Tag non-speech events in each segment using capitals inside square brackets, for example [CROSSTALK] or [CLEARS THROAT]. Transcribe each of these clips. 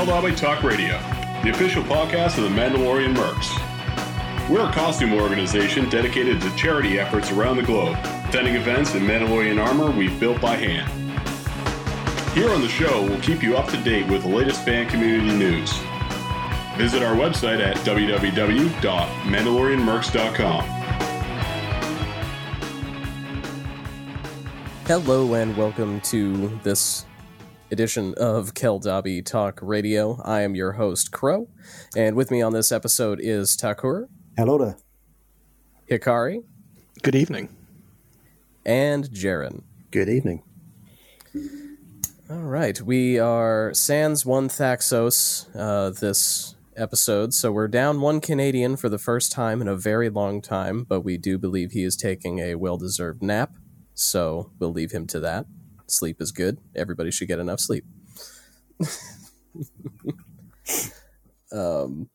Keldabe Talk Radio, the official podcast of the Mandalorian Mercs. We're a costume organization dedicated to charity efforts around the globe, attending events in Mandalorian armor we've built by hand. Here on the show, we'll keep you up to date with the latest fan community news. Visit our website at www.mandalorianmercs.com. Hello and welcome to this edition of Kel Keldabe Talk Radio. I am your host, Crow, and with me on this episode is Takur, Hello there. Hikari, Good evening. and Jaren. Good evening. All right, we are Sans one Thaxos uh, this episode, so we're down one Canadian for the first time in a very long time, but we do believe he is taking a well deserved nap, so we'll leave him to that. Sleep is good. Everybody should get enough sleep. um,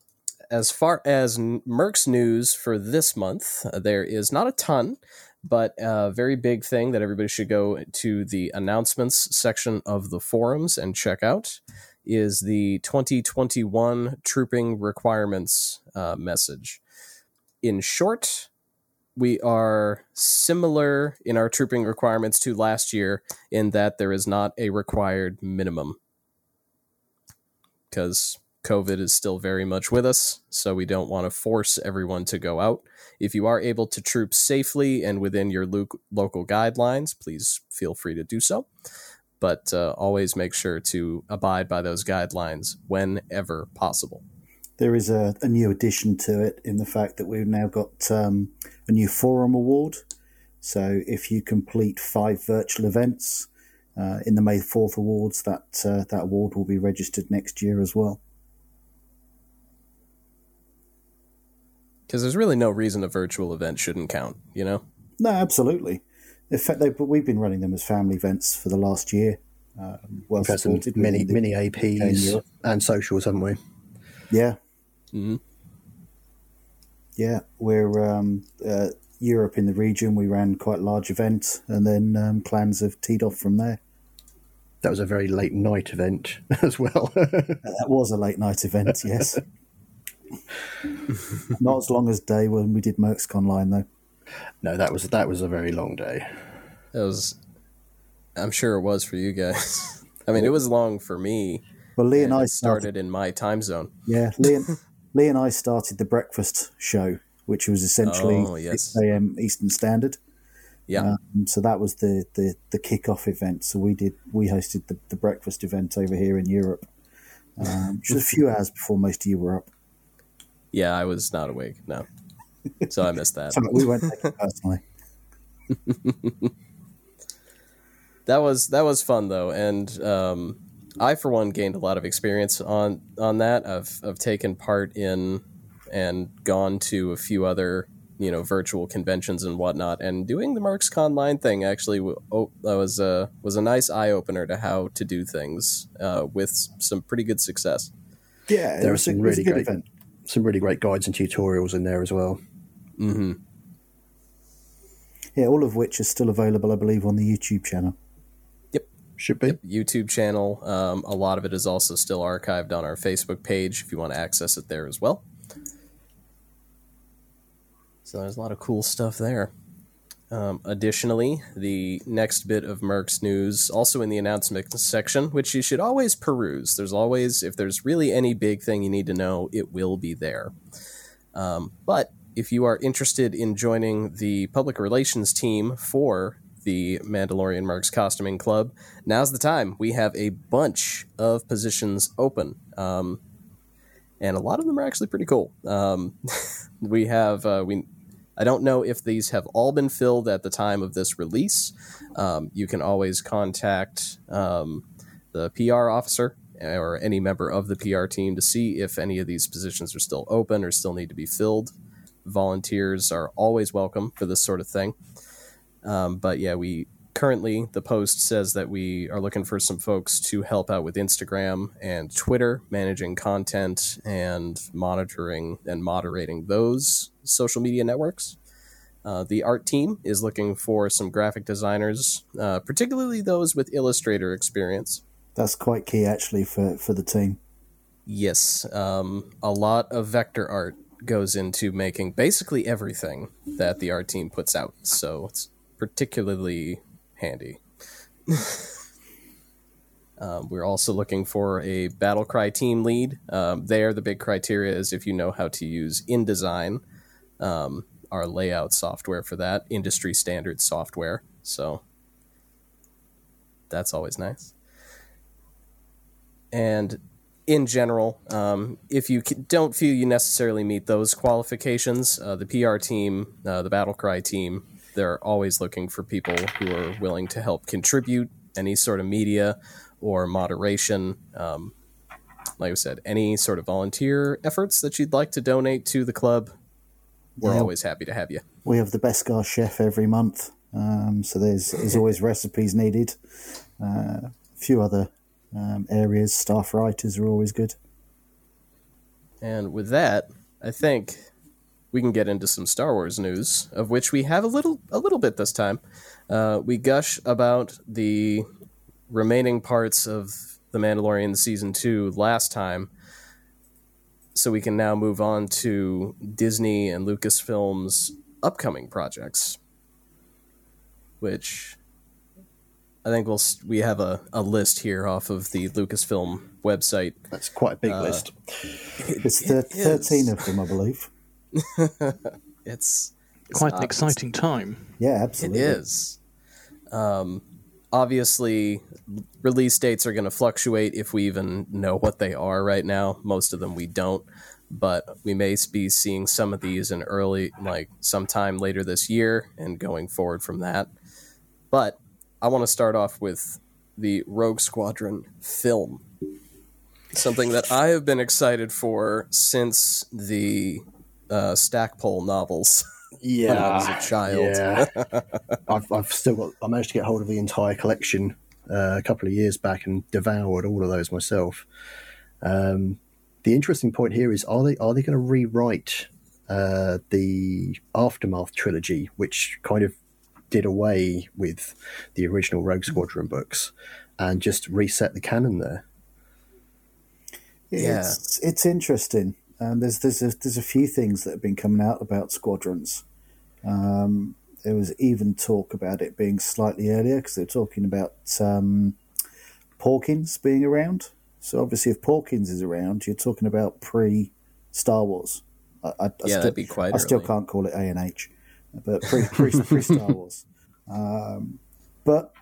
as far as Mercs news for this month, uh, there is not a ton, but a very big thing that everybody should go to the announcements section of the forums and check out is the 2021 trooping requirements uh, message. In short, we are similar in our trooping requirements to last year in that there is not a required minimum because COVID is still very much with us, so we don't want to force everyone to go out. If you are able to troop safely and within your lo- local guidelines, please feel free to do so. But uh, always make sure to abide by those guidelines whenever possible. There is a, a new addition to it in the fact that we've now got um, a new forum award. So if you complete five virtual events uh, in the May 4th awards, that, uh, that award will be registered next year as well. Because there's really no reason a virtual event shouldn't count, you know? No, absolutely. In fact, they, but we've been running them as family events for the last year. Um, well We've had some supported mini within the mini UK and APs and socials, haven't we? Yeah, hmm Yeah, we're um, uh, Europe in the region. We ran quite large events, and then um, clans have teed off from there. That was a very late night event [LAUGHS] as well. [LAUGHS] That was a late night event, yes. [LAUGHS] Not as long as day when we did Mercscon line though. no, that was that was a very long day. It was, I'm sure it was for you guys. I mean, it was long for me. Well, Lee and, and I started. started in my time zone. Yeah, Lee and, Lee and I started the breakfast show, which was essentially Oh, yes. 6 a.m. Eastern Standard. Yeah. Um, so that was the, the, the kick-off event. So we did we hosted the, the breakfast event over here in Europe, um, was a few hours before most of you were up. Yeah, I was not awake. No. So I missed that. [LAUGHS] So we won't take it personally. [LAUGHS] that was that was fun though, and um, I for one gained a lot of experience on on that. I've I've taken part in and gone to a few other you know virtual conventions and whatnot, and doing the MercsCon line thing actually oh, that was a was a nice eye opener to how to do things uh, with some pretty good success. Yeah, There are some a really great event. some really great guides and tutorials in there as well. Mm-hmm. Yeah, all of which is still available, I believe, on the YouTube channel. Should be. YouTube channel. Um, a lot of it is also still archived on our Facebook page if you want to access it there as well. So there's a lot of cool stuff there. Um, additionally, the next bit of Mercs news, also in the announcement section, which you should always peruse. There's always, if there's really any big thing you need to know, it will be there. Um, but if you are interested in joining the public relations team for the Mandalorian Mercs Costuming Club, now's the time. We have a bunch of positions open. Um, and a lot of them are actually pretty cool. Um, [LAUGHS] we have uh, we I don't know if these have all been filled at the time of this release. Um, you can always contact um, the PR officer or any member of the PR team to see if any of these positions are still open or still need to be filled. Volunteers are always welcome for this sort of thing. Um, but yeah, we currently the post says that we are looking for some folks to help out with Instagram and Twitter, managing content and monitoring and moderating those social media networks. Uh, the art team is looking for some graphic designers, uh, particularly those with Illustrator experience. That's quite key, actually, for, for the team. Yes, um, a lot of vector art goes into making basically everything that the art team puts out, so it's particularly handy. [LAUGHS] um, we're also looking for a battle cry team lead. Um, there, the big criteria is if you know how to use InDesign, um, our layout software for that, industry standard software. So that's always nice. And in general, um, if you don't feel you necessarily meet those qualifications, uh, the PR team, uh, the Battle Cry team, they're always looking for people who are willing to help contribute any sort of media or moderation. Um, like I said, any sort of volunteer efforts that you'd like to donate to the club, we're Yeah. always happy to have you. We have the Beskar chef every month, um, so there's there's always recipes needed. Uh, a few other um, areas, staff writers are always good. And with that, I think we can get into some Star Wars news, of which we have a little a little bit this time. Uh, we gush about the remaining parts of The Mandalorian season two last time, so we can now move on to Disney and Lucasfilm's upcoming projects, which I think we'll we have a, a list here off of the Lucasfilm website That's quite a big list. It's thir- It is. thirteen of them, I believe. [LAUGHS] It's, it's Quite an exciting time. Yeah, absolutely. is. Um, obviously, release dates are going to fluctuate if we even know what they are right now. Most of them we don't, but we may be seeing some of these in early, like sometime later this year and going forward from that. But I want to start off with the Rogue Squadron film. Something that I have been excited for since the uh, Stackpole novels. Yeah, [LAUGHS] when I was a child. Yeah, [LAUGHS] I've, I've still got. I managed to get hold of the entire collection uh, a couple of years back and devoured all of those myself. Um, the interesting point here is: are they are they going to rewrite uh, the aftermath trilogy, which kind of did away with the original Rogue Squadron books, and just reset the canon there? Yeah. It's, it's interesting. Um, there's there's a, there's a few things that have been coming out about squadrons. Um, there was even talk about it being slightly earlier because they're talking about um, Porkins being around. So obviously, if Porkins is around, you're talking about pre Star Wars. I, I, I Yeah, still, that'd be quite I still can't call it A and H, but pre pre, pre Star [LAUGHS] Wars. Um, but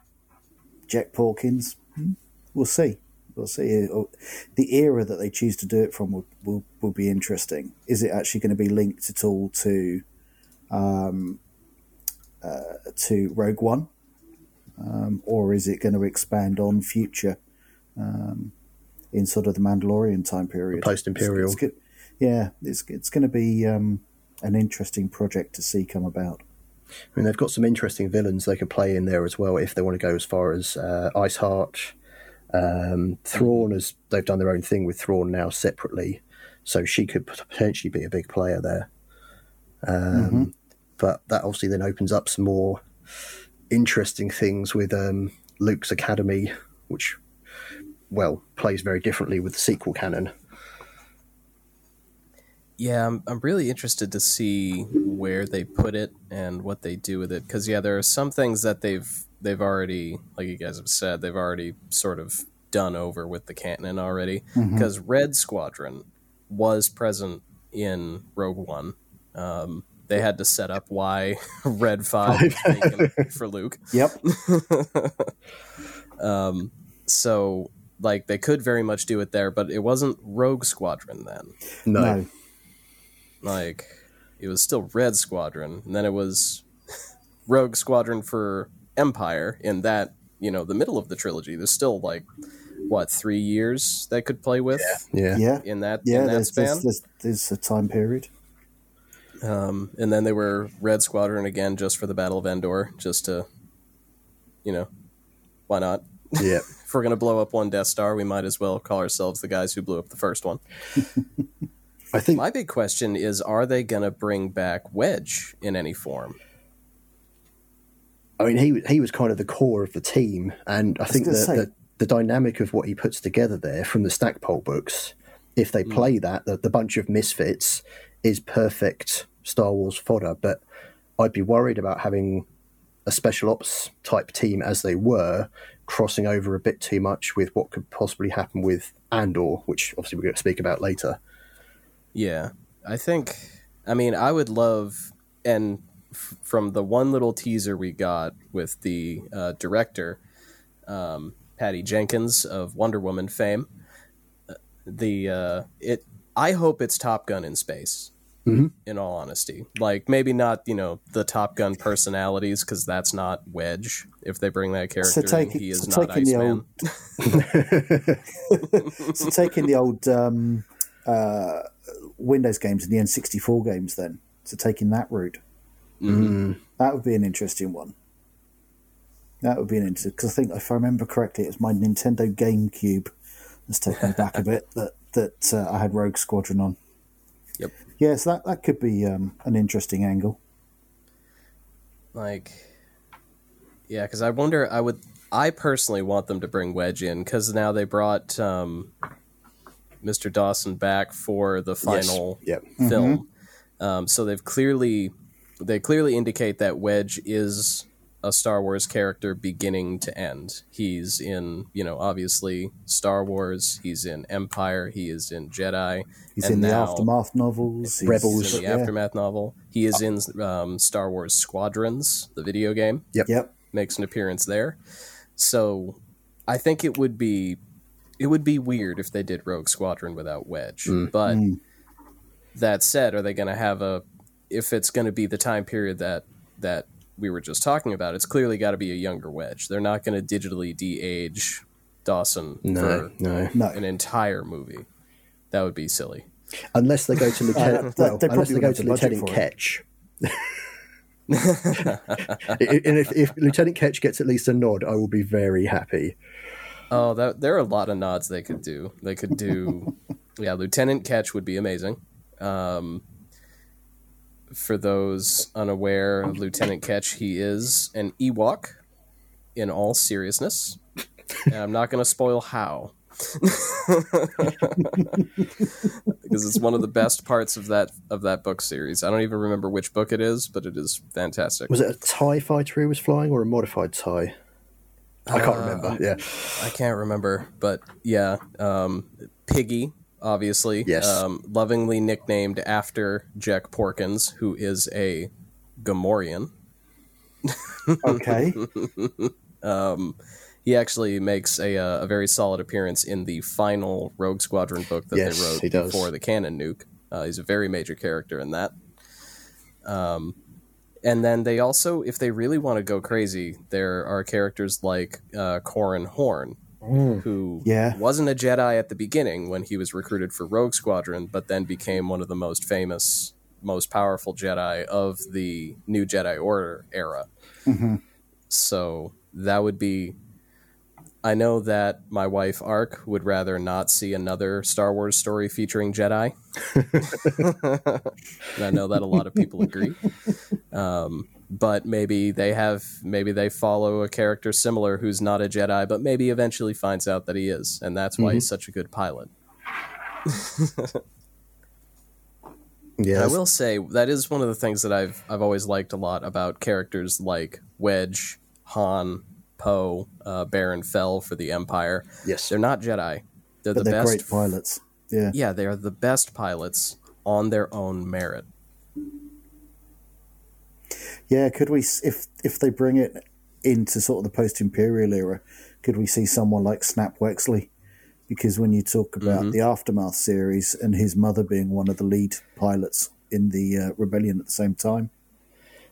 Jek Porkins, hmm, we'll see. We'll see. Uh, The era that they choose to do it from will, will, will be interesting. Is it actually going to be linked at all to um, uh, to Rogue One, um, or is it going to expand on future um, in sort of the Mandalorian time period, Post-Imperial. It's, it's yeah, it's it's going to be um, an interesting project to see come about. I mean, they've got some interesting villains they could play in there as well if they want to go as far as uh, Iceheart, um, Thrawn. As they've done their own thing with Thrawn now separately, so she could potentially be a big player there. Um, But that obviously then opens up some more interesting things with um, Luke's Academy, which well plays very differently with the sequel canon. Yeah, I'm, I'm really interested to see where they put it and what they do with it. Because yeah, there are some things that they've they've already, like you guys have said, they've already sort of done over with the canon already. Because Red Squadron was present in Rogue One. Um, they had to set up why [LAUGHS] Red Five [LAUGHS] for Luke. Yep. [LAUGHS] Um, so like they could very much do it there, but it wasn't Rogue Squadron then. No, No. Like it was still Red Squadron, and then it was [LAUGHS] Rogue Squadron for Empire in that you know the middle of the trilogy. There's still like what three years they could play with yeah, Yeah. in that Yeah. in that There's, span. there's, there's, there's a time period. Um, and then they were Red Squadron again just for the Battle of Endor, just to you know why not? yeah. [LAUGHS] If we're gonna blow up one Death Star, we might as well call ourselves the guys who blew up the first one. [LAUGHS] I think My big question is: Are they gonna bring back Wedge in any form? I mean, he he was kind of the core of the team, and I think gonna that say- the, the dynamic of what he puts together there from the Stackpole books if they hmm. play that, the, the bunch of misfits is perfect Star Wars fodder. But I'd be worried about having a special ops type team as they were crossing over a bit too much with what could possibly happen with Andor, which obviously we're going to speak about later. Yeah, I think. I mean, I would love, and f- from the one little teaser we got with the uh, director, um, Patty Jenkins of Wonder Woman fame, uh, the uh, it. I hope it's Top Gun in space. Mhm. In all honesty, like maybe not you know the Top Gun personalities because that's not Wedge. If they bring that character, take in, he is so not taking the old- [LAUGHS] [LAUGHS] so taking the old um, uh, Windows games and the N64 games, then so taking that route, that would be an interesting one. That would be an interesting because I think if I remember correctly, it was my Nintendo GameCube. Let's take me back a bit. [LAUGHS] That that uh, I had Rogue Squadron on. Yep. Yeah, so that that could be um, an interesting angle. like yeah because i wonder i would i personally want them to bring wedge in because now they brought um, mr dawson back for the final Yep. film um, so they've clearly they clearly indicate that wedge is a star wars character beginning to end he's in you know obviously star wars he's in empire he is in jedi He's and in the aftermath novels. Rebels. He's in the yeah. aftermath novel. He is in um, Star Wars Squadrons, the video game. Yep. Makes an appearance there. So, I think it would be it would be weird if they did Rogue Squadron without Wedge. Mm. But mm. that said, are they going to have a? If it's going to be the time period that that we were just talking about, it's clearly got to be a younger Wedge. They're not going to digitally de-age Dawson No, for no. No. an entire movie. That would be silly. Unless they go to [LAUGHS] Lieutenant, they- well, they unless probably they go to have the budget Lieutenant Kettch. [LAUGHS] and if, if Lieutenant Kettch gets at least a nod, I will be very happy. Oh, that there are a lot of nods they could do. They could do, [LAUGHS] yeah. Lieutenant Kettch would be amazing. Um, for those unaware, Lieutenant Kettch, he is an Ewok. In all seriousness, and I'm not going to spoil how, [LAUGHS] because it's one of the best parts of that of that book series. I don't even remember which book it is, but it is fantastic. Was it a TIE fighter he was flying or a modified TIE? I can't remember. Yeah. I can't remember, but yeah, um, Piggy, obviously, Yes. um, lovingly nicknamed after Jek Porkins, who is a Gamorrean. [LAUGHS] Okay. He actually makes a, uh, a very solid appearance in the final Rogue Squadron book that Yes, they wrote before the canon nuke. Uh, he's a very major character in that. Um, and then they also, if they really want to go crazy, there are characters like uh, Corran Horn, who Yeah. wasn't a Jedi at the beginning when he was recruited for Rogue Squadron, but then became one of the most famous, most powerful Jedi of the New Jedi Order era. So that would be. I know that my wife Ark would rather not see another Star Wars story featuring Jedi. and I know that a lot of people agree. Um, but maybe they have maybe they follow a character similar who's not a Jedi, but maybe eventually finds out that he is, and that's why he's such a good pilot. [LAUGHS] Yeah. I will say that is one of the things that I've I've always liked a lot about characters like Wedge, Han, Poe, uh, Baron Fel for the Empire. Yes. They're not Jedi. They're But the they're best. great pilots. Yeah. Yeah, they are the best pilots on their own merit. Yeah, could we, if if they bring it into sort of the post-imperial era, could we see someone like Snap Wexley? Because when you talk about Mm-hmm. the aftermath series and his mother being one of the lead pilots in the uh, rebellion at the same time,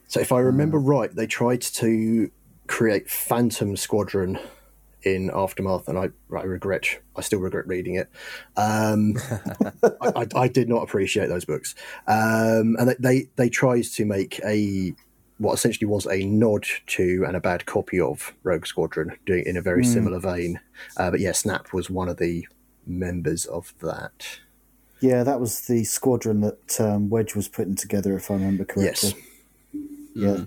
So if I remember right, they tried to create Phantom Squadron in Aftermath, and I, I regret, I still regret reading it. Um, [LAUGHS] I, I, I did not appreciate those books, um, and they, they they tried to make a what essentially was a nod to and a bad copy of Rogue Squadron, doing it in a very similar vein. Uh, but yeah, Snap was one of the members of that. yeah, that was the squadron that um, Wedge was putting together, if I remember correctly. Yes. Yeah.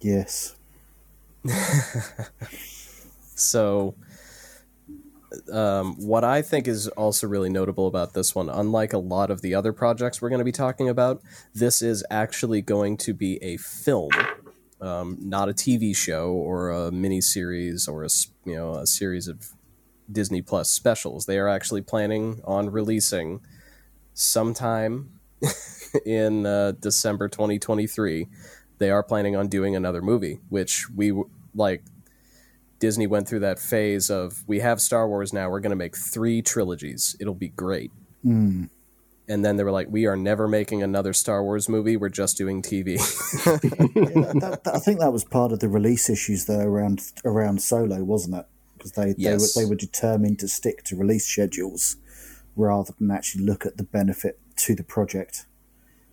Yes. So um, what I think is also really notable about this one, unlike a lot of the other projects we're going to be talking about, this is actually going to be a film, um, not a TV show or a mini series or a you know a series of Disney Plus specials. They are actually planning on releasing sometime [LAUGHS] in uh, December 2023. They are planning on doing another movie, which we like. Disney went through that phase of we have Star Wars now, we're going to make three trilogies. It'll be great. Mm. And then they were like, we are never making another Star Wars movie. We're just doing TV. [LAUGHS] Yeah, that, that- I think that was part of the release issues though around around Solo, wasn't it? Because they Yes. they were they were determined to stick to release schedules rather than actually look at the benefit to the project.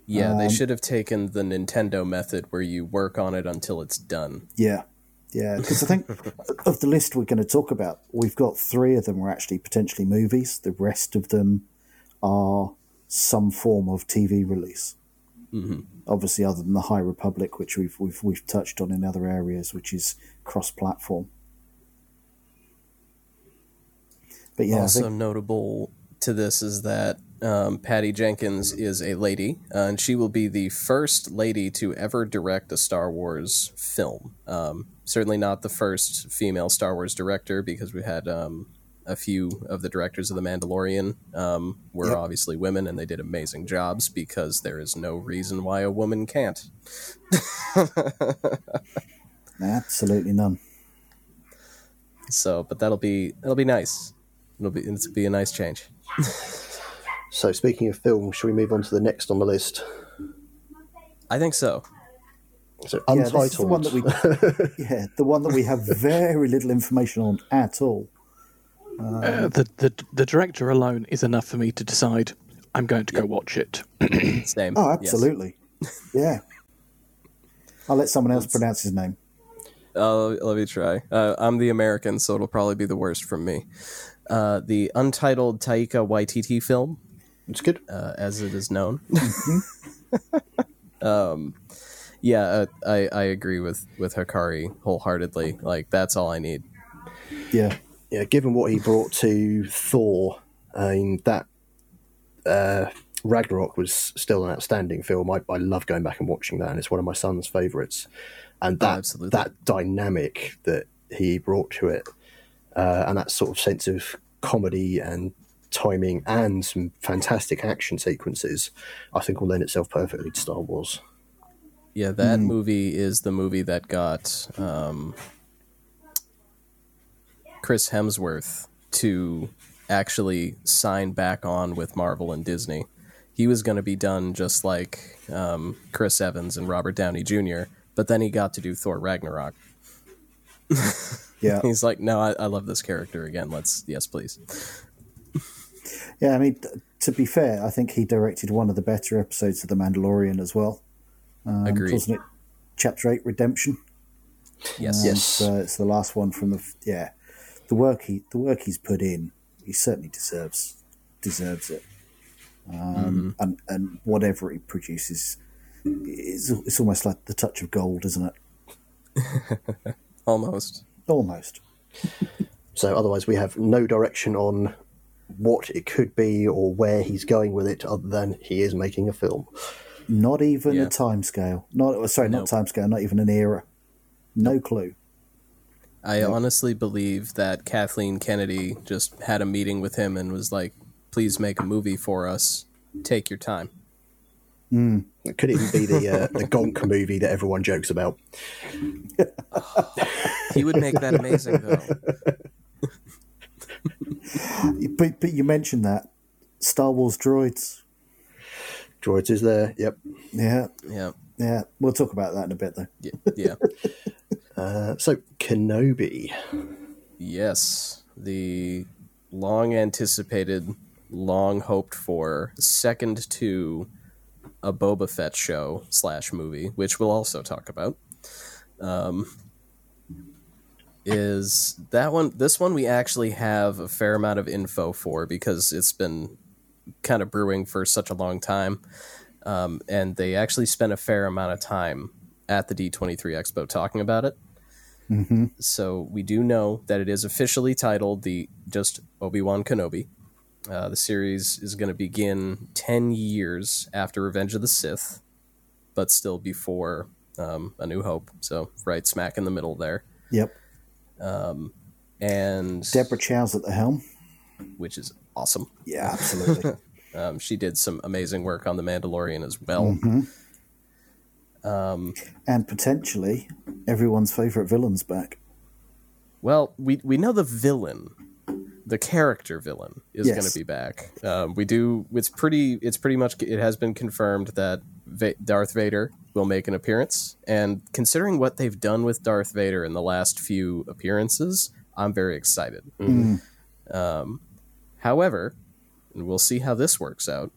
Yeah, they Um, should have taken the Nintendo method where you work on it until it's done. Yeah, yeah. Because I think [LAUGHS] of the list we're going to talk about, we've got three of them are actually potentially movies. The rest of them are some form of TV release. hmm Obviously, other than the High Republic, which we've we've we've touched on in other areas, which is cross-platform. But yeah, also think, notable to this is that um, Patty Jenkins is a lady, uh, and she will be the first lady to ever direct a Star Wars film. Um, certainly not the first female Star Wars director, because we had um, a few of the directors of The Mandalorian um, were Yep. obviously women, and they did amazing jobs because there is no reason why a woman can't. [LAUGHS] absolutely none. So, but that'll be that'll be nice. It'll be it'll be a nice change. [LAUGHS] So, speaking of film, shall we move on to the next on the list? I think so. So, Yeah, this Untitled. is the one that we, yeah, the one that we have [LAUGHS] very little information on at all. Uh, the, the the director alone is enough for me to decide I'm going to go watch it. [CLEARS THROAT] Same. Oh, yes. absolutely. Yeah. I'll let someone else pronounce his name. Uh, let me try. Uh, I'm the American, so it'll probably be the worst from me. Uh, the untitled Taika Waititi film, It's good. uh, as it is known. [LAUGHS] [LAUGHS] um, yeah, uh, I I agree with with Hikari wholeheartedly. Like that's all I need. Yeah. Yeah, given what he brought to Thor, I mean, that uh, Ragnarok was still an outstanding film. I, I love going back and watching that, and it's one of my son's favourites. And Oh, that absolutely. that dynamic that he brought to it, uh, and that sort of sense of comedy and timing and some fantastic action sequences, I think will lend itself perfectly to Star Wars. Yeah, that movie is the movie that got um, Chris Hemsworth to actually sign back on with Marvel and Disney. He was going to be done just like um, Chris Evans and Robert Downey Jr., but then he got to do Thor Ragnarok. Yeah. [LAUGHS] He's like, no, I, I love this character again. Let's, yes, please. Yeah, I mean, t- to be fair, I think he directed one of the better episodes of The Mandalorian as well. Um, Agreed. Wasn't it Chapter 8 Redemption? Yes. Um, Yes. So it's the last one from the. Yeah. The work he the work he's put in, he certainly deserves deserves it. Um, and, and whatever he produces, it's, it's almost like the touch of gold, isn't it? [LAUGHS] Almost. Almost. So otherwise, we have no direction on what it could be or where he's going with it, other than he is making a film. Not even Yeah. a time scale. Not oh, sorry, No. not time scale. Not even an era. No clue. I honestly believe that Kathleen Kennedy just had a meeting with him and was like, please make a movie for us. Take your time. It could even be the uh, the Gonk movie that everyone jokes about. [LAUGHS] He would make that amazing, though. [LAUGHS] But but you mentioned that Star Wars droids. Droids is there. Yep. Yeah, Yeah, yeah. We'll talk about that in a bit though. yeah, yeah. [LAUGHS] Uh, so Kenobi. Yes, the long anticipated, long hoped for second to a Boba Fett show slash movie, which we'll also talk about. Um, is that one? This one we actually have a fair amount of info for because it's been kind of brewing for such a long time, um, and they actually spent a fair amount of time at the D23 Expo talking about it. Mm-hmm. So we do know that it is officially titled the just Obi Wan Kenobi. Uh, the series is going to begin ten years after Revenge of the Sith, but still before um, A New Hope. So right smack in the middle there. Yep. And Deborah Chow's at the helm. which is awesome. Yeah, absolutely. [LAUGHS] Um, she did some amazing work on The Mandalorian as well. Um, and potentially everyone's favourite villain's back. Well, we we know the villain, the character villain, is Yes. going to be back. Um, we do. It's pretty. It's pretty much. It has been confirmed that Va- Darth Vader will make an appearance. And considering what they've done with Darth Vader in the last few appearances, I'm very excited. Um, however, and we'll see how this works out.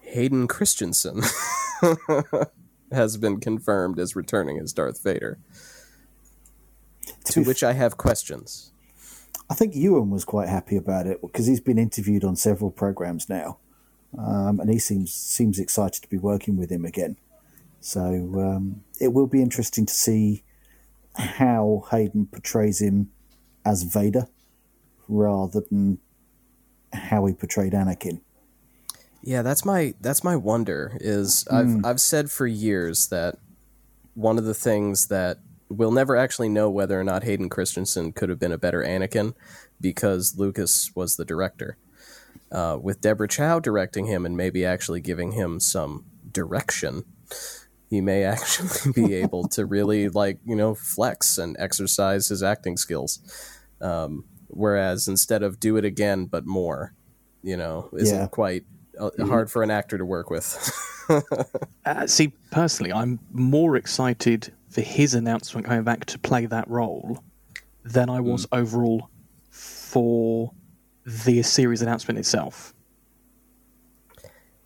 Hayden Christensen [LAUGHS] has been confirmed as returning as Darth Vader to be which I have questions. I think Ewan was quite happy about it because he's been interviewed on several programs now, um, and he seems seems excited to be working with him again. So um, it will be interesting to see how Hayden portrays him as Vader rather than how he portrayed Anakin. Yeah, that's my that's my wonder is I've I've said for years that one of the things that we'll never actually know whether or not Hayden Christensen could have been a better Anakin because Lucas was the director. Uh, with Deborah Chow directing him and maybe actually giving him some direction, he may [LAUGHS] actually be able to really like you know flex and exercise his acting skills. Um, whereas instead of do it again but more, you know, isn't Yeah. quite uh, hard for an actor to work with. [LAUGHS] Uh, see, personally, I'm more excited for his announcement coming back to play that role than I was overall for the series announcement itself.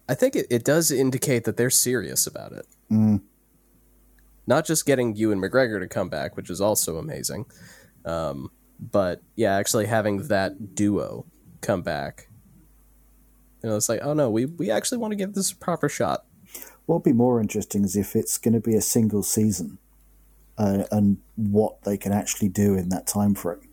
I think it, it does indicate that they're serious about it. Not just getting Ewan McGregor to come back, which is also amazing, um, but yeah, actually having that duo come back. You know, it's like, oh no, we, we actually want to give this a proper shot. What'd be more interesting is if it's going to be a single season, uh, and what they can actually do in that time frame,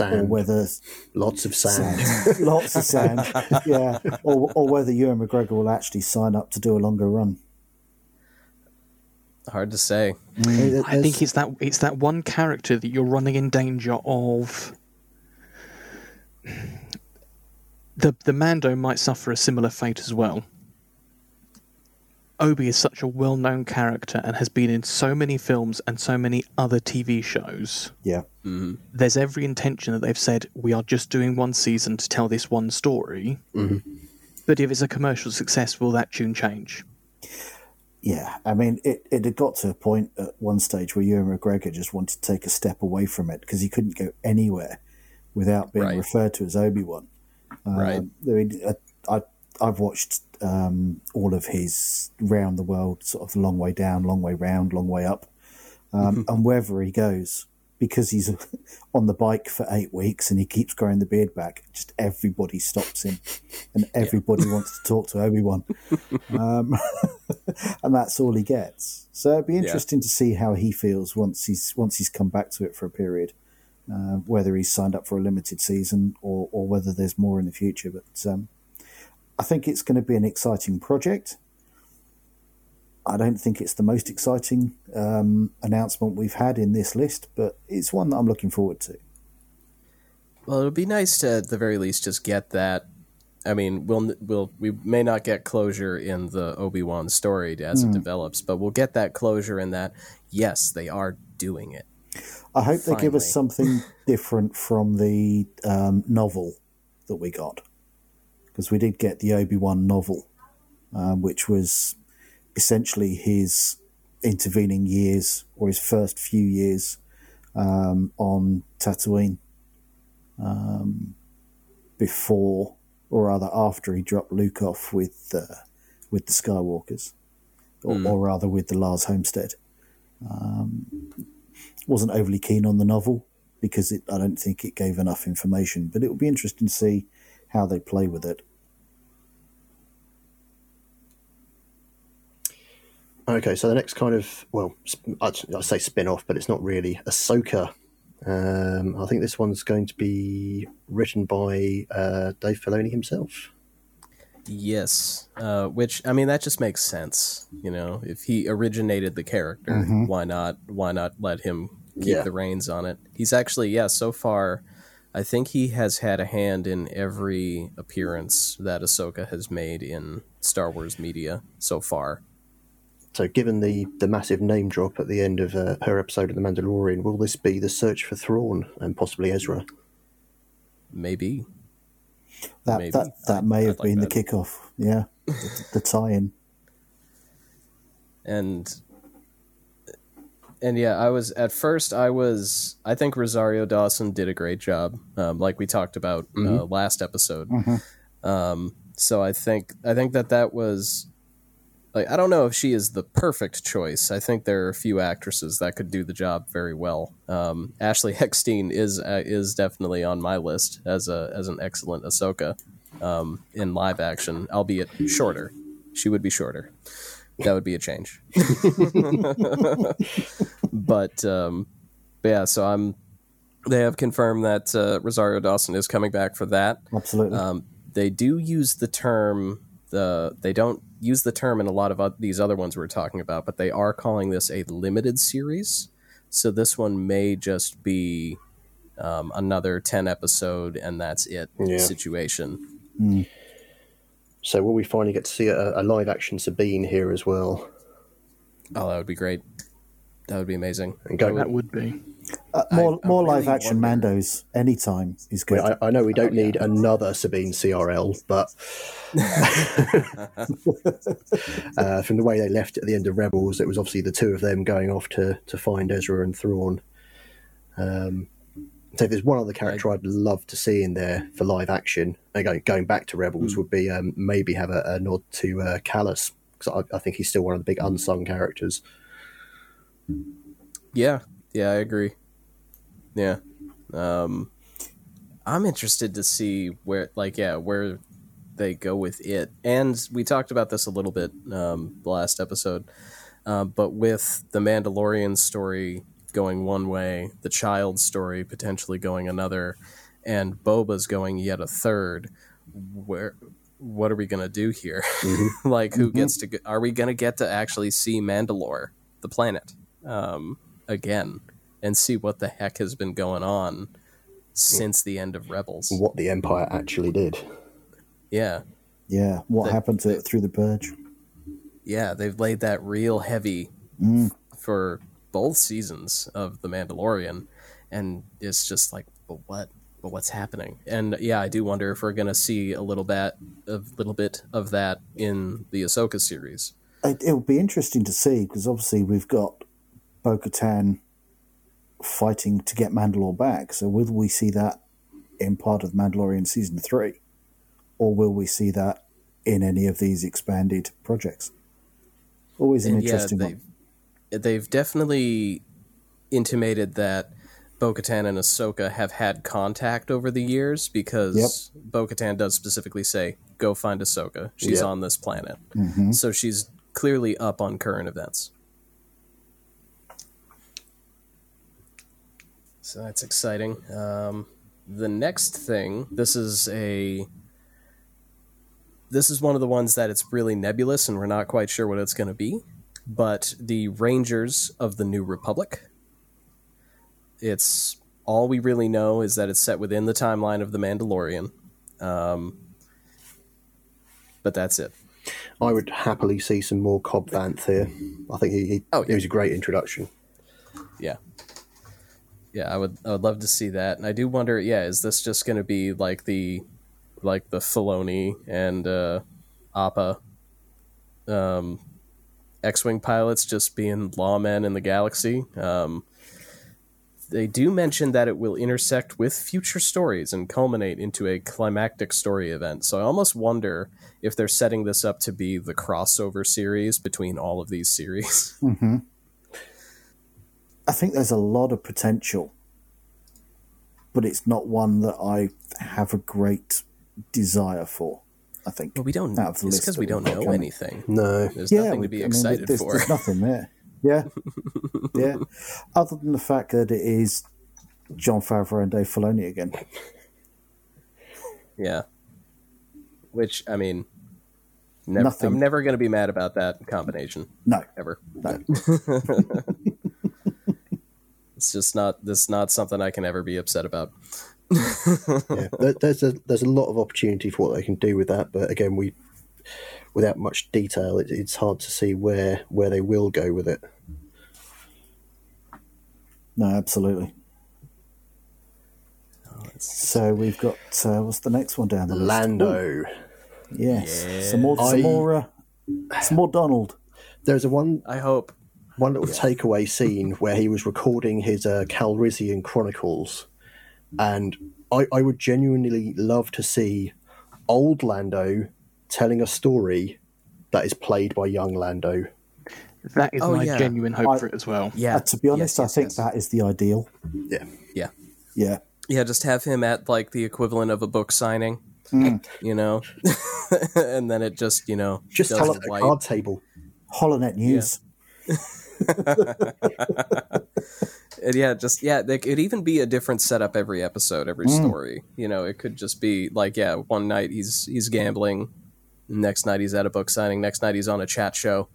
or whether Lots of sand. [LAUGHS] [LAUGHS] lots of sand, yeah, or or whether Ewan McGregor will actually sign up to do a longer run. Hard to say. Mm. I think it's that it's that one character that you're running in danger of. The the Mando might suffer a similar fate as well. Obi is such a well known character and has been in so many films and so many other TV shows. Yeah, mm-hmm. There's every intention that they've said we are just doing one season to tell this one story. Mm-hmm. But if it's a commercial success, will that tune change? yeah. I mean, it it had got to a point at one stage where Ewan McGregor just wanted to take a step away from it because he couldn't go anywhere without being Right. referred to as Obi Wan. right. Um, I mean, I, I I've watched um, all of his round the world, sort of long way down, long way round, long way up, um, and wherever he goes, because he's [LAUGHS] on the bike for eight weeks and he keeps growing the beard back, just everybody stops him, and [LAUGHS] everybody wants to talk to Obi Wan, [LAUGHS] um, and that's all he gets. So it'd be interesting to see how he feels once he's once he's come back to it for a period uh, whether he's signed up for a limited season or, or whether there's more in the future. But um, I think it's going to be an exciting project. I don't think it's the most exciting um, announcement we've had in this list, but it's one that I'm looking forward to. Well, it'll be nice to, at the very least, just get that. I mean, we'll we'll we may not get closure in the Obi Wan story as it develops, but we'll get that closure in that. Yes, they are doing it. I hope they give us something different from the um, novel that we got, because we did get the Obi Wan novel, um, which was essentially his intervening years or his first few years um, on Tatooine um, before or rather after he dropped Luke off with uh, with the Skywalkers, or, or rather with the Lars Homestead wasn't overly keen on the novel because it, I don't think it gave enough information. But it will be interesting to see how they play with it. Okay, so the next kind of well, I'd, I'd say spin-off, but it's not really Ahsoka. Um, I think this one's going to be written by uh, Dave Filoni himself. Yes, uh, which I mean that just makes sense. You know, if he originated the character, why not? Why not let him keep Yeah. the reins on it? He's actually, yeah, so far, I think he has had a hand in every appearance that Ahsoka has made in Star Wars media so far. So, given the the massive name drop at the end of uh, her episode of The Mandalorian, will this be the search for Thrawn and possibly Ezra? Maybe. That Maybe. that that may I'd have like been that. the kickoff. Yeah, the, the tie-in. and and yeah i was at first i was i think rosario dawson did a great job um, like we talked about uh, last episode um, so i think i think that that was like i don't know if she is the perfect choice i think there are a few actresses that could do the job very well um, ashley [LAUGHS] eckstein is uh, is definitely on my list as a as an excellent ahsoka um, in live action albeit shorter she would be shorter that would be a change. [LAUGHS] but, um, but yeah, so I'm. They have confirmed that uh, Rosario Dawson is coming back for that. Absolutely. Um, they do use the term. The they don't use the term in a lot of o- these other ones we're talking about, but they are calling this a limited series. So this one may just be um, another ten episode, and that's it Yeah. situation. So, will we finally get to see a, a live action Sabine here as well? Oh, that would be great. That would be amazing. And go, That would be. Uh, more I more really live action wonder- Mandos anytime is good. I, I know we don't need another Sabine CRL, but [LAUGHS] uh, from the way they left at the end of Rebels, it was obviously the two of them going off to, to find Ezra and Thrawn. Um, so if there's one other character I'd love to see in there for live action, and going, going back to Rebels, would be um, maybe have a, a nod to uh, Kallus, because I, I think he's still one of the big unsung characters. Yeah, yeah, I agree. Yeah, um, I'm interested to see where, like, yeah, where they go with it. And we talked about this a little bit um, last episode, uh, but with the Mandalorian story going one way, the child story potentially going another, and Boba's going yet a third. Where, what are we gonna do here? [LAUGHS] like, who gets to? Are we gonna get to actually see Mandalore, the planet? um, again and see what the heck has been going on since the end of Rebels. What the Empire actually did. Yeah, yeah, what They- happened to it through the purge? yeah, they've laid that real heavy mm. for both seasons of The Mandalorian, and it's just like, but what? But what's happening? And yeah, I do wonder if we're gonna see a little bit, a little bit of that in the Ahsoka series. It, it'll be interesting to see because obviously we've got Bo-Katan fighting to get Mandalore back. So will we see that in part of Mandalorian season three, or will we see that in any of these expanded projects? Always an And interesting they've, one. they've definitely intimated that Bo-Katan and Ahsoka have had contact over the years because Bo-Katan does specifically say, "Go find Ahsoka. She's Yep. on this planet." Mm-hmm. So she's clearly up on current events. So that's exciting. Um, the next thing, this is a this is one of the ones that it's really nebulous and we're not quite sure what it's going to be but the rangers of the new republic it's all we really know is that it's set within the timeline of the mandalorian um, but that's it I would happily see some more Cobb Vanth here. I think he, he, Oh, he was a great introduction. yeah yeah i would i would love to see that and i do wonder yeah is this just going to be like the like the Filoni and uh appa um x-wing pilots just being lawmen in the galaxy um they do mention that it will intersect with future stories and culminate into a climactic story event. So I almost wonder if they're setting this up to be the crossover series between all of these series. I think there's a lot of potential, but it's not one that I have a great desire for. I think. Well, we don't. Out of the It's because we don't know coming. anything. No. There's yeah, nothing to be I mean, excited there's, for. There's nothing there. Yeah, yeah. Other than the fact that it is Jon Favreau and Dave Filoni again. [LAUGHS] Yeah. Which I mean, never, Nothing. I'm never going to be mad about that combination No, ever. no. [LAUGHS] It's just not. This not something I can ever be upset about. [LAUGHS] yeah. There's a there's a lot of opportunity for what they can do with that, but again, we without much detail, it, it's hard to see where where they will go with it. No, absolutely. So we've got uh, what's the next one down the list? Lando. Yes, some more, some I- more, uh, some more Donald. There's a one I hope. One little takeaway scene where he was recording his uh, Calrissian Chronicles, and I, I would genuinely love to see old Lando telling a story that is played by young Lando. That is Oh, my yeah. genuine hope I- for it as well. Yeah. Uh, to be honest, Yes, yes, I think yes. that is the ideal. Yeah, Yeah. Yeah, Yeah. Just have him at like the equivalent of a book signing. Hmm. You know, [LAUGHS] and then it just you know just tell the it at a card table. Holonet News. [LAUGHS] [LAUGHS] And yeah, just yeah, it could even be a different setup every episode, every Hmm. story. You know, it could just be like, yeah, one night he's he's gambling, next night he's at a book signing, next night he's on a chat show.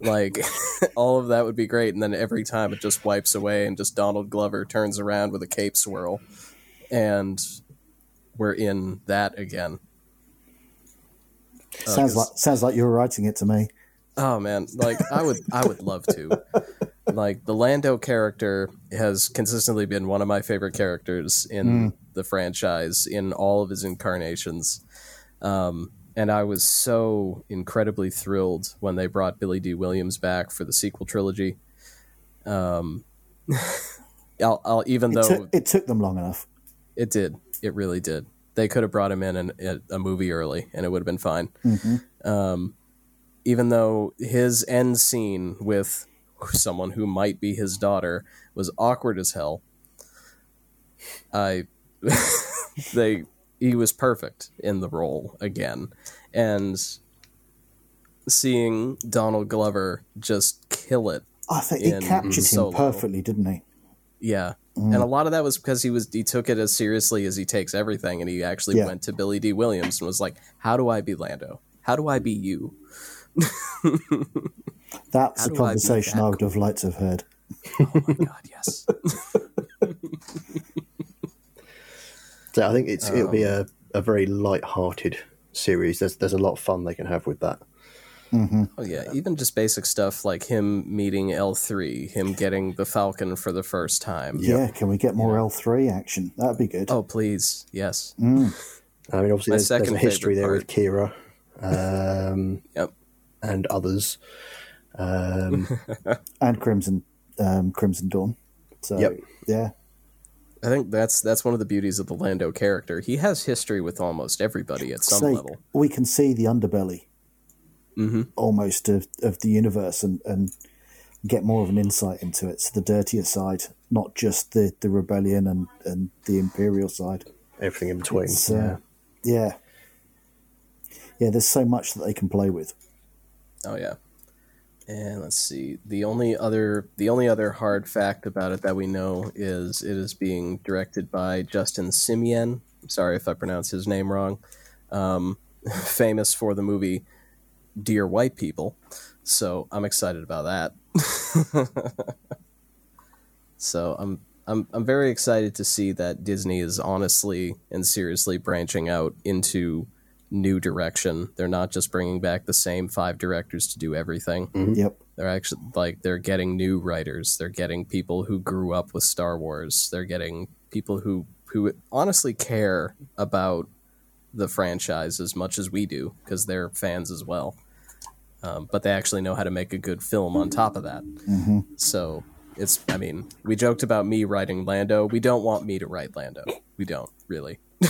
Like [LAUGHS] all of that would be great, and then every time it just wipes away, and just Donald Glover turns around with a cape swirl, and we're in that again. Sounds like sounds like you're writing it to me. Oh man, like I would I would love to. Like the Lando character has consistently been one of my favorite characters in the franchise in all of his incarnations. Um, and I was so incredibly thrilled when they brought Billy Dee Williams back for the sequel trilogy. Um, [LAUGHS] I'll, I'll even It, though took, it took them long enough. it did. It really did. They could have brought him in in a movie early, and it would have been fine. Um, even though his end scene with someone who might be his daughter was awkward as hell, I [LAUGHS] they he was perfect in the role again, and seeing Donald Glover just kill it I think he captured him Solo. perfectly, didn't he? yeah. Mm. And a lot of that was because he was he took it as seriously as he takes everything and he actually Yeah. went to Billy Dee Williams and was like, How do I be Lando? How do I be you? [LAUGHS] That's How the do I conversation that I would have liked to have heard. Oh my god, yes. [LAUGHS] So I think it's it'll be Um, a, a very light-hearted series. There's there's a lot of fun they can have with that. Oh yeah, even just basic stuff like him meeting L three, him getting the Falcon for the first time. Yeah, can we get more L three action? That'd be good. Oh please, yes. I mean, obviously, My there's, there's second a history there favorite with Qi'ra um, [LAUGHS] Yep. And others. Um, [LAUGHS] And Crimson, um, Crimson Dawn. So Yep. yeah, I think that's that's one of the beauties of the Lando character. He has history with almost everybody at some Say, level. we can see the underbelly Mm-hmm. almost of, of the universe and, and get more of an insight into it. So the dirtier side, not just the, the rebellion and, and the imperial side. everything in between. So, yeah. yeah. Yeah, there's so much that they can play with. Oh yeah. And let's see. The only other the only other hard fact about it that we know is it is being directed by Justin Simien. Sorry if I pronounce his name wrong. Um, [LAUGHS] famous for the movie Dear White People. So I'm excited about that. [LAUGHS] so I'm I'm I'm very excited to see that Disney is honestly and seriously branching out into new direction. They're not just bringing back the same five directors to do everything. Yep. They're actually like they're getting new writers. They're getting people who grew up with Star Wars. They're getting people who who honestly care about the franchise as much as we do because they're fans as well. Um, but they actually know how to make a good film on top of that. So it's I mean we joked about me writing Lando. We don't want me to write Lando. We don't really. [LAUGHS]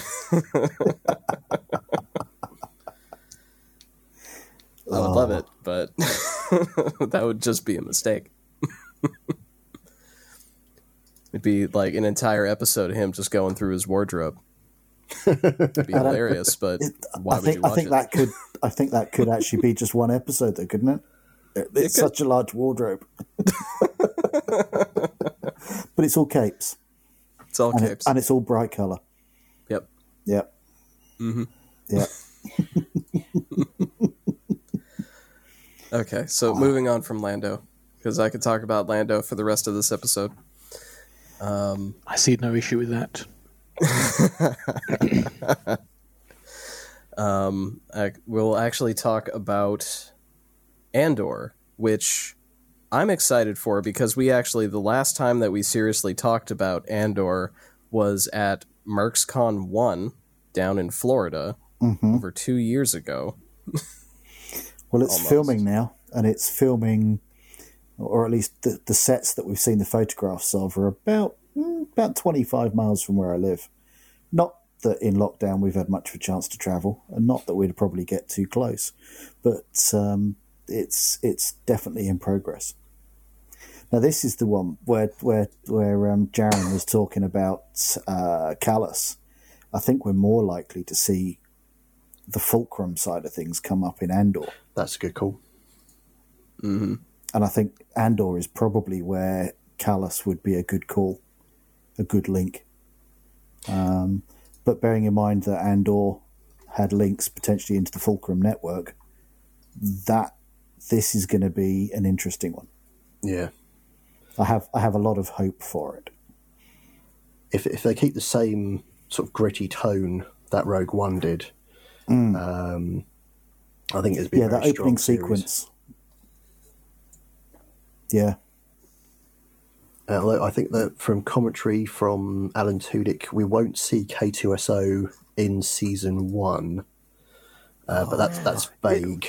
I would love it, but [LAUGHS] that would just be a mistake. [LAUGHS] It'd be like an entire episode of him just going through his wardrobe. It'd be [LAUGHS] hilarious, but why I would think you I think it? that could I think that could actually be just one episode, though, couldn't it? It- It's could. such a large wardrobe, but it's all capes it's all and, it- capes. and it's all bright color. Yep. Yep. Mm-hmm. Yep. Okay, so moving on from Lando, because I could talk about Lando for the rest of this episode. Um, I see no issue with that. [LAUGHS] Um, I, we'll actually talk about Andor, which I'm excited for because we actually, the last time that we seriously talked about Andor was at MercsCon 1 down in Florida mm-hmm. over two years ago. [LAUGHS] Well, it's Almost. filming now, and it's filming, or at least the, the sets that we've seen the photographs of are about mm, about twenty five miles from where I live. Not that in lockdown we've had much of a chance to travel, and not that we'd probably get too close, but um, it's it's definitely in progress. Now this is the one where where where um, Jaron was talking about uh, Kallus. I think we're more likely to see the fulcrum side of things come up in Andor. That's a good call. and I think Andor is probably where Kallus would be a good call, a good link. Um, but bearing in mind that Andor had links potentially into the Fulcrum network, that this is going to be an interesting one. Yeah. I have I have a lot of hope for it. If if they keep the same sort of gritty tone that Rogue One did, um, I think it'd be a Mm. yeah, that very strong opening series. sequence. Yeah, Uh, although I think that from commentary from Alan Tudyk, we won't see K2SO in season one, uh, but that's that's vague.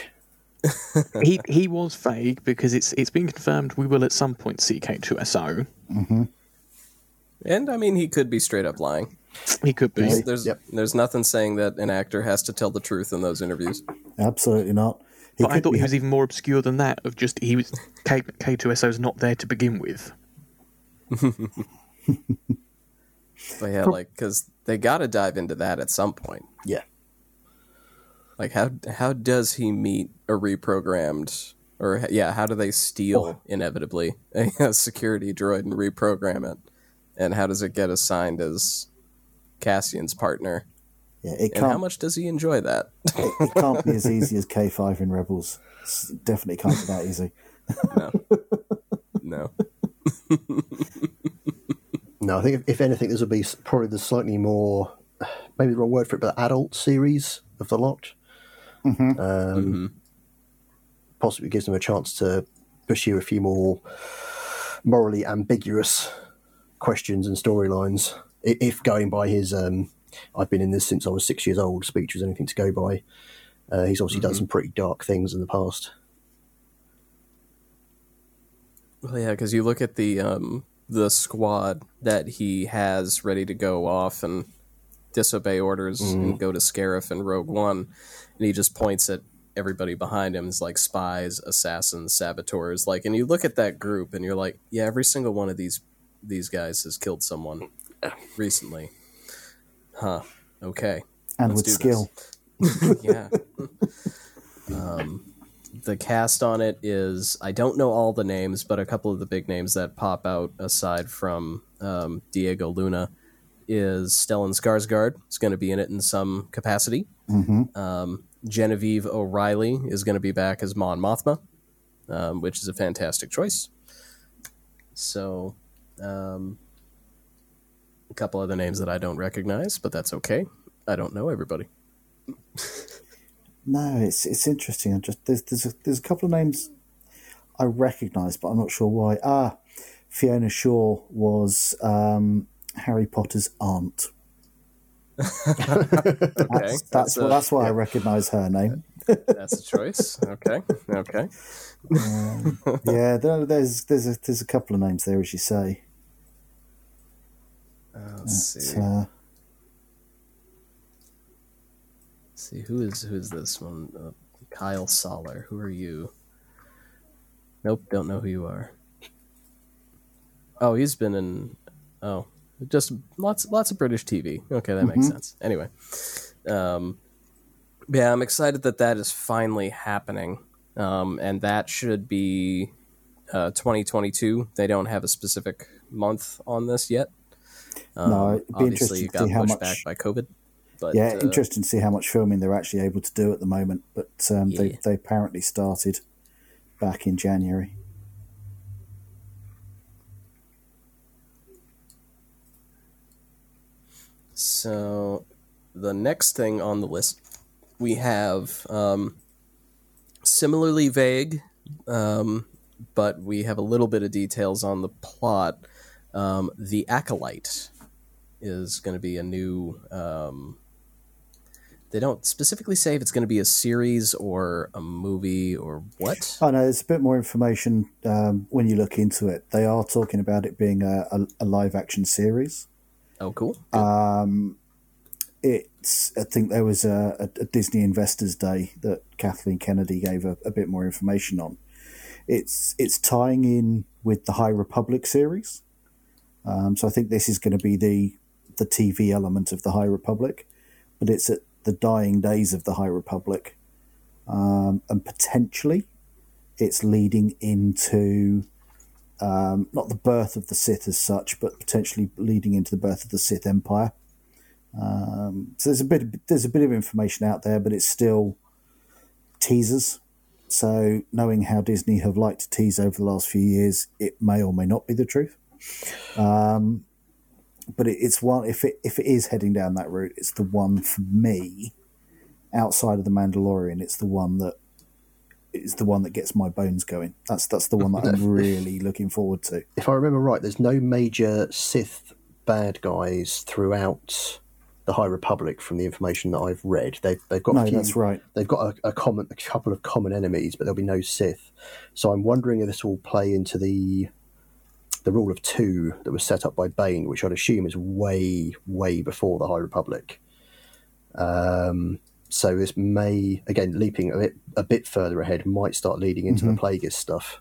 [LAUGHS] he he was vague because it's it's been confirmed we will at some point see K2SO. And I mean, he could be straight up lying. He could be. There's, there's, Yep. there's nothing saying that an actor has to tell the truth in those interviews. absolutely not. He But I thought be- he was even more obscure than that. Of just he was K K2SO's not there to begin with. [LAUGHS] But yeah, like, because they got to dive into that at some point. Yeah, Like, how how does he meet a reprogrammed, or yeah, how do they steal oh. inevitably [LAUGHS] a, security droid and reprogram it, and how does it get assigned as Cassian's partner, yeah, it and how much does he enjoy that? it can't be as easy as K five in Rebels. It's definitely can't be that easy. no, no. [LAUGHS] no, I think if, if anything, this will be probably the slightly more, maybe the wrong word for it, but adult series of the lot. Um, Possibly gives them a chance to pursue a few more morally ambiguous questions and storylines. If going by his, um, I've been in this since I was six years old speech was anything to go by. Uh, he's obviously done some pretty dark things in the past. Well, yeah, because you look at the um, the squad that he has ready to go off and disobey orders and go to Scarif and Rogue One, and he just points at everybody behind him as like spies, assassins, saboteurs. Like, and you look at that group and you're like, yeah, every single one of these these guys has killed someone [SIGHS] recently. Huh. Okay. And Let's with skill. [LAUGHS] yeah. um, the cast on it is I don't know all the names, but a couple of the big names that pop out aside from um, Diego Luna is Stellan Skarsgård is going to be in it in some capacity. Um, Genevieve O'Reilly is going to be back as Mon Mothma, um, which is a fantastic choice. So, um, couple other names that I don't recognize, but that's okay. I don't know everybody. No, it's it's interesting. I just there's there's a, there's a couple of names I recognise, but I'm not sure why. Ah, Fiona Shaw was um, Harry Potter's aunt. [LAUGHS] Okay, That's that's, a- that's why I recognise her name. That's a choice. Okay, okay. yeah, there, there's there's a there's a couple of names there, as you say. Uh, let's It's, see. uh, Let's see who is who is this one? Uh, Kyle Soller. Who are you? Nope, don't know who you are. Oh, he's been in. Oh, just lots lots of British TV. Okay, that makes sense. Anyway, um, yeah, I'm excited that that is finally happening, um, and that should be uh, 2022. They don't have a specific month on this yet. Um, No, it'd be obviously, interesting to see how pushed much- back by COVID. But yeah, uh, interesting to see how much filming they're actually able to do at the moment. But um, Yeah. they they apparently started back in January. So, the next thing on the list, we have um, similarly vague, um, but we have a little bit of details on the plot. Um, the Acolyte is going to be a new. Um, they don't specifically say if it's going to be a series or a movie or what. Oh no, there's a bit more information um, when you look into it. They are talking about it being a, a, a live action series. Oh, cool. It's I think there was a, a, a Disney Investors Day that Kathleen Kennedy gave a, a bit more information on. It's it's tying in with the High Republic series, um, so I think this is going to be the the TV element of the High Republic, but it's at the dying days of the High Republic, um, and potentially it's leading into um, not the birth of the Sith as such, but potentially leading into the birth of the Sith Empire. Um, so there's a bit there's a bit of information out there, but it's still teasers. So knowing how Disney have liked to tease over the last few years, it may or may not be the truth. Um, but it, it's one if it if it is heading down that route, it's the one for me. Outside of the Mandalorian, it's the one that is the one that gets my bones going. That's that's the one that I'm [LAUGHS] really looking forward to. If I remember right, there's no major Sith bad guys throughout the High Republic from the information that I've read. They've, they've got No, few, that's right. They've got a, a common, a couple of common enemies, but there'll be no Sith. So I'm wondering if this will play into the the rule of two that was set up by Bane, which I'd assume is way, way before the High Republic. Um, so this may, again, leaping a bit a bit further ahead, might start leading into the Plagueis stuff.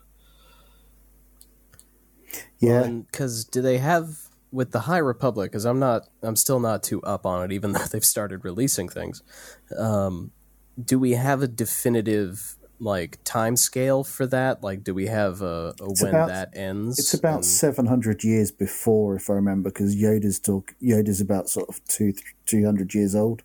Yeah, because do they have with the High Republic? Because I'm not, I'm still not too up on it, even though [LAUGHS] they've started releasing things. Um, do we have a definitive like time scale for that? Like, do we have a, a when about- that ends? It's about And- seven hundred years before, if I remember, because Yoda's talk. Yoda's about sort of two, two hundred years old.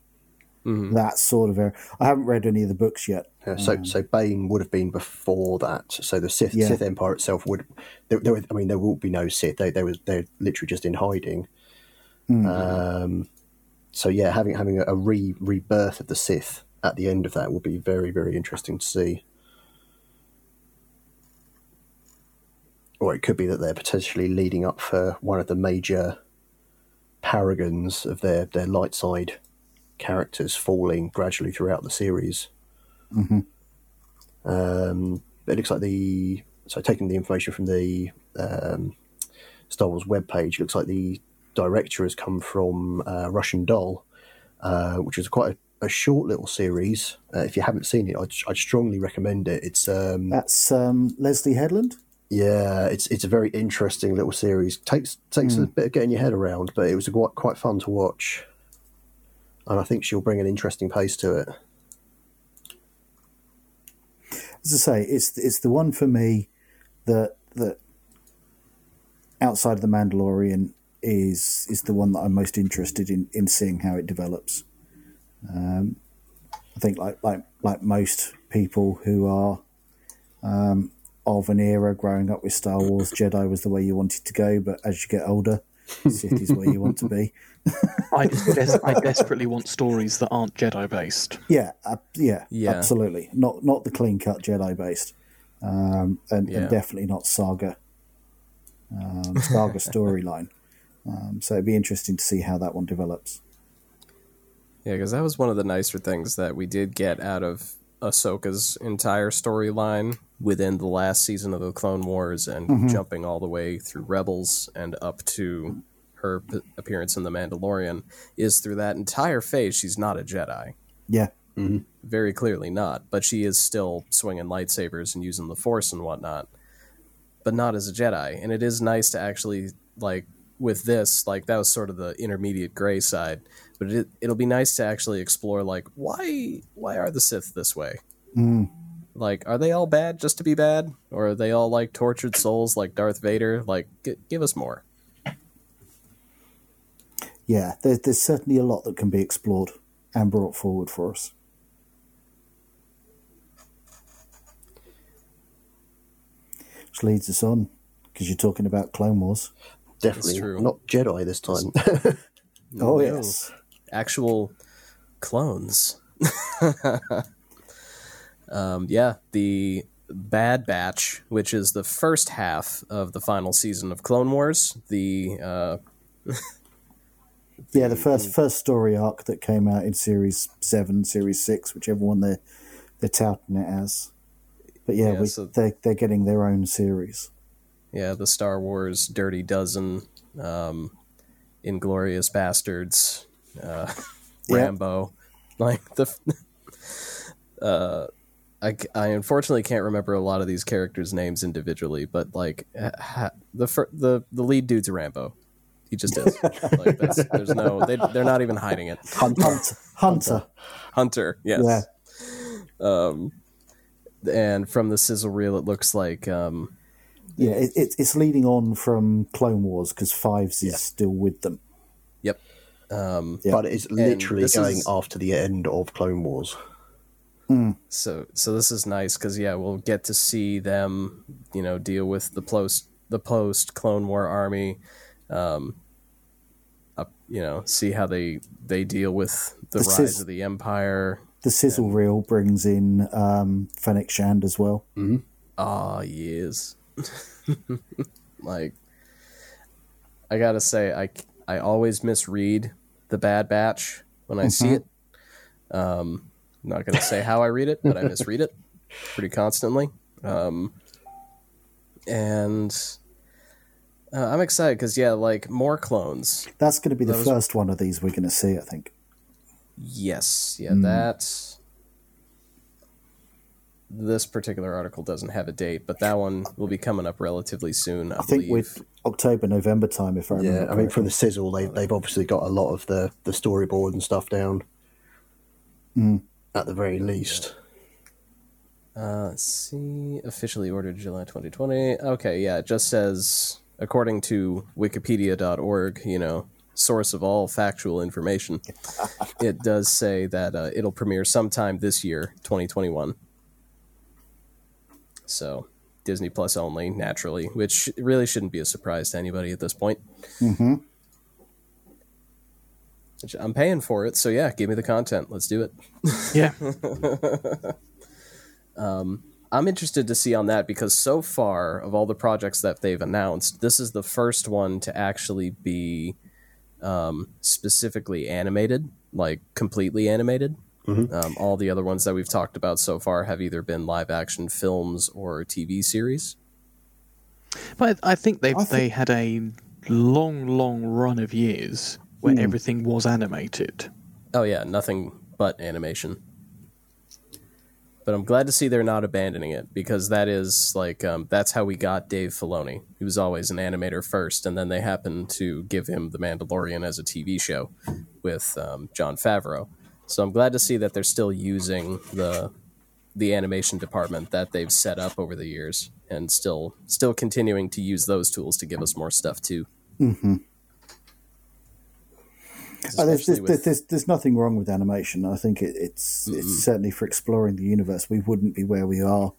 Mm-hmm. That sort of era. I haven't read any of the books yet. Yeah, so, um, so Bane would have been before that. So the Sith, Yeah. Sith Empire itself would. There, there, I mean, there will be no Sith. They, they was they're literally just in hiding. Hmm. Um, so yeah, having having a, a re rebirth of the Sith at the end of that will be very very interesting to see. Or it could be that they're potentially leading up for one of the major paragons of their their light side characters falling gradually throughout the series. Um, it looks like the so taking the information from the um, Star Wars webpage, looks like the director has come from uh, Russian Doll, uh, which is quite a, a short little series. Uh, if you haven't seen it, I'd, I'd strongly recommend it. It's um, That's um, Leslie Headland. yeah, it's it's a very interesting little series. takes takes a bit of getting your head around, but it was quite quite fun to watch, and I think she'll bring an interesting pace to it. As I say, it's it's the one for me that that outside of the Mandalorian is is the one that I'm most interested in in seeing how it develops. Um, I think like like like most people who are um, of an era growing up with Star Wars, Jedi was the way you wanted to go, but as you get older, [LAUGHS] Sith is where you want to be. [LAUGHS] I, des- I desperately want stories that aren't Jedi based. Yeah, uh, yeah, Yeah. absolutely. Not not the clean cut Jedi based, um, and, Yeah. and definitely not Saga. Um, Saga [LAUGHS] storyline. Um, so it'd be interesting to see how that one develops. Yeah, because that was one of the nicer things that we did get out of Ahsoka's entire storyline within the last season of the Clone Wars and mm-hmm. jumping all the way through Rebels and up to her p- appearance in The Mandalorian is through that entire phase, she's not a Jedi. Yeah, mm-hmm. Very clearly not, but she is still swinging lightsabers and using the Force and whatnot, but not as a Jedi. And it is nice to actually, like, with this, like that was sort of the intermediate gray side. But it, it'll be nice to actually explore, like why why are the Sith this way? Mm. Like, are they all bad just to be bad, or are they all like tortured souls, like Darth Vader? Like, g- give us more. Yeah, there, there's certainly a lot that can be explored and brought forward for us. Which leads us on, because you're talking about Clone Wars. Definitely not Jedi this time. [LAUGHS] [LAUGHS] Oh, No. yes. actual clones. [LAUGHS] um, yeah, the Bad Batch, which is the first half of the final season of Clone Wars. The uh, Yeah, the first first story arc that came out in Series 7, Series 6, whichever one they're, they're touting it as. But yeah, Yeah, we, so- they, they're getting their own series. Yeah, the Star Wars Dirty Dozen, um, Inglorious Bastards, uh. [LAUGHS] Rambo, like the. [LAUGHS] uh, I, I unfortunately can't remember a lot of these characters' names individually, but like ha- the fir- the the lead dude's Rambo. He just is. [LAUGHS] like that's, there's no they they're not even hiding it. Hunter. Hunter. Hunter, yes. Yeah. Um, and from the sizzle reel, it looks like um, Yeah, it, it, it's leading on from Clone Wars because Fives is still with them. yep. Um, Yeah. But it's literally going is- after the end of Clone Wars. so so this is nice because yeah, we'll get to see them, you know, deal with the post the post Clone War army. Um, up, you know, see how they they deal with the, The rise sis- of the Empire. The sizzle reel brings in um, Fennec Shand as well. Ah, yes. [LAUGHS] like, I gotta say, I, I always misread the Bad Batch when I see it. Um, I'm not gonna say how I read it, but I misread it [LAUGHS] pretty constantly. Um, and uh, I'm excited because yeah, like more clones. That's to be the Those- first one of these we're to see, I think. Yes, yeah, that. This particular article doesn't have a date, but that one will be coming up relatively soon. I, I think with October, November time, if I remember. Yeah, I mean, correctly. from the sizzle, they, they've obviously got a lot of the, the storyboard and stuff down. At the very least. Uh, let's see. Officially ordered July 2020. Okay, yeah, it just says, according to wikipedia.org, you know, source of all factual information, [LAUGHS] it does say that uh, it'll premiere sometime this year, 2021. So, Disney Plus only, naturally, which really shouldn't be a surprise to anybody at this point. Mm-hmm. I'm paying for it, so yeah, give me the content. Let's do it. Yeah. [LAUGHS] I'm interested to see on that because so far of all the projects that they've announced, this is the first one to actually be um, specifically animated, like completely animated. Um, all the other ones that we've talked about so far have either been live action films or TV series. But I think they think- they had a long, long run of years where everything was animated. Oh yeah, nothing but animation. But I'm glad to see they're not abandoning it because that is like um, that's how we got Dave Filoni. He was always an animator first, and then they happened to give him The Mandalorian as a TV show with um, Jon Favreau. So I'm glad to see that they're still using the the animation department that they've set up over the years, and still still continuing to use those tools to give us more stuff too. Mm-hmm. Oh, there's, there's, with- there's, there's nothing wrong with animation. I think it, it's it's certainly for exploring the universe. We wouldn't be where we are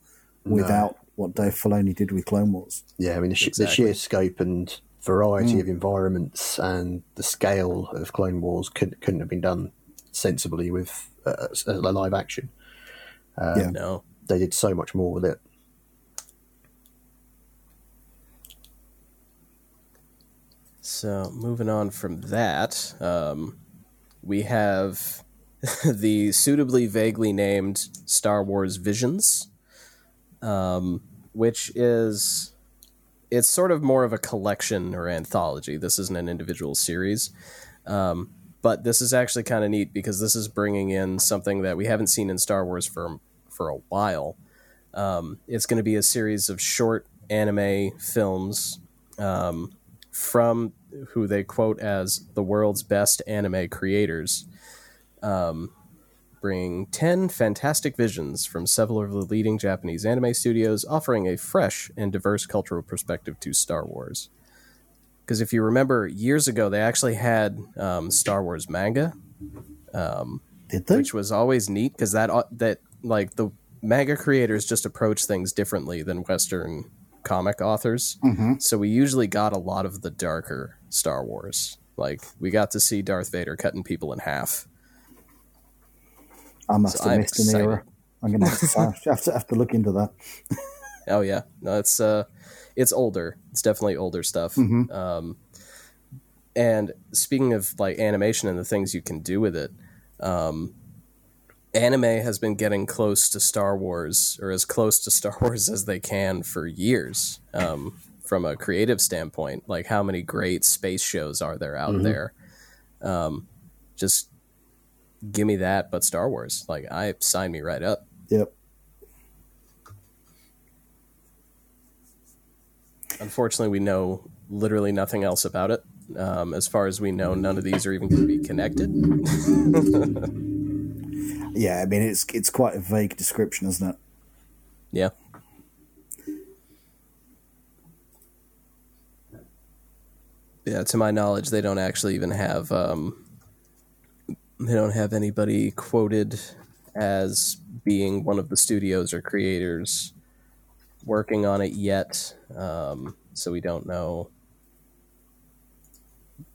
without what Dave Filoni did with Clone Wars. Yeah, I mean, the, sh- Exactly. the sheer scope and variety mm. of environments and the scale of Clone Wars couldn't, couldn't have been done sensibly with uh, a live action. yeah, no. They did so much more with it. So moving on from that, um, we have [LAUGHS] the suitably vaguely named Star Wars Visions, um, which is it's sort of more of a collection or anthology. This isn't an individual series, um, but this is actually kind of neat because this is bringing in something that we haven't seen in Star Wars for for a while. Um, it's going to be a series of short anime films um, from who they quote as the world's best anime creators, um, bring 10 fantastic visions from several of the leading Japanese anime studios, offering a fresh and diverse cultural perspective to Star Wars. Because if you remember, years ago, they actually had um, Star Wars manga, Did they? which was always neat because that, uh, that, like, the manga creators just approach things differently than Western comic authors. So we usually got a lot of the darker Star Wars. Like, we got to see Darth Vader cutting people in half. I must So have I'm missed an excited. era. I'm going to have to, [LAUGHS] have to have to look into that. Oh yeah, no, it's uh, it's older. It's definitely older stuff. Um, and speaking of like animation and the things you can do with it, um, anime has been getting close to Star Wars or as close to [LAUGHS] Star Wars as they can for years. Um, from a creative standpoint, like how many great space shows are there out there? Um, just give me that, but Star Wars. Like I sign me right up. Yep. Unfortunately, we know literally nothing else about it. Um, as far as we know, none of these are even going to be connected. [LAUGHS] Yeah, I mean it's it's quite a vague description, isn't it? Yeah. Yeah, to my knowledge, they don't actually even have um, they don't have anybody quoted as being one of the studios or creators working on it yet. Um, so we don't know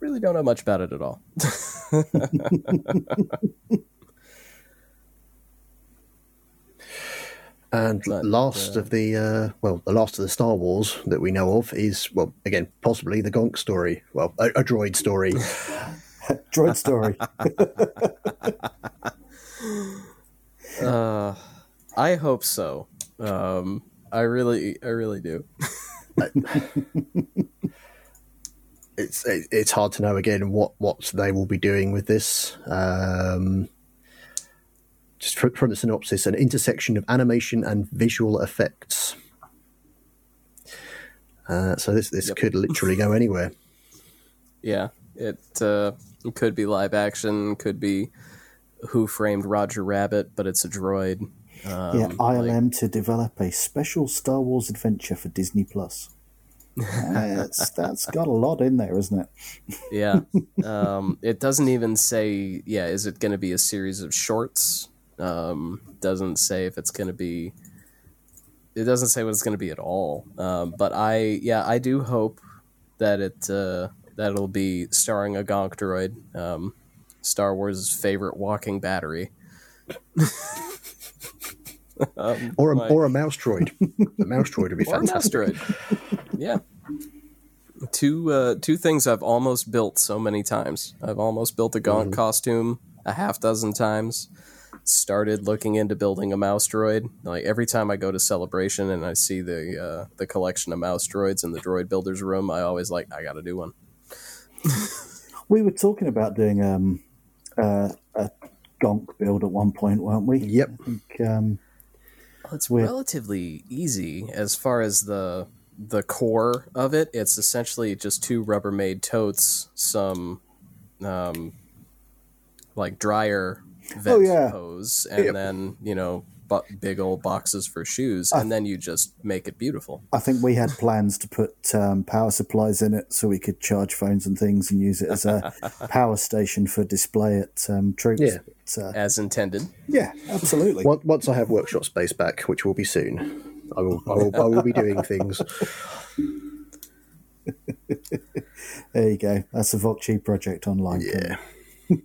really don't know much about it at all. [LAUGHS] And But, last uh, of the uh, well, the last of the Star Wars that we know of is well, again, possibly the Gonk story. Well, a, a droid story. [LAUGHS] Droid story. [LAUGHS] Uh, I hope so. Um, I really, I really do. [LAUGHS] it's it, it's hard to know again what what they will be doing with this. Um, just fr- from the synopsis, an intersection of animation and visual effects. Uh, so this this Yep. could literally go anywhere. [LAUGHS] Yeah, it uh, it could be live action, could be Who Framed Roger Rabbit, but it's a droid. Um, yeah, like- ILM to develop a special Star Wars adventure for Disney Plus. that's [LAUGHS] that's got a lot in there, isn't it? yeah. [LAUGHS] Um, it doesn't even say. Yeah, is it going to be a series of shorts? Um, doesn't say if it's going to be. It doesn't say what it's going to be at all. Um, but I, yeah, I do hope that it uh, that it'll be starring a Gonk droid, um, Star Wars' favorite walking battery. [LAUGHS] um, [LAUGHS] Or a, or a mouse droid. the mouse droid would be [LAUGHS] or a mouse fantastic. droid. yeah. Two uh, two things I've almost built so many times. I've almost built a Gonk costume a half dozen times. Started looking into building a mouse droid. Like every time I go to celebration and I see the uh, the collection of mouse droids in the droid builders room, I always like I got to do one. [LAUGHS] We were talking about doing um, uh, a Gonk build at one point, weren't we? Yep. I think, um, Well, it's With- relatively easy as far as the the core of it. It's essentially just two Rubbermaid totes, some um, like dryer vent Oh, yeah. hose, and Yep. then you know bu- big old boxes for shoes, and then you just make it beautiful. I think we had plans to put um, power supplies in it so we could charge phones and things and use it as a [LAUGHS] power station for display at um, troops. Yeah. But, uh, As intended. yeah, absolutely. Once- Once I have workshop space back, which will be soon, I will I will, I will be doing things. [LAUGHS] There you go. That's a Vokchi project online. Yeah. [LAUGHS]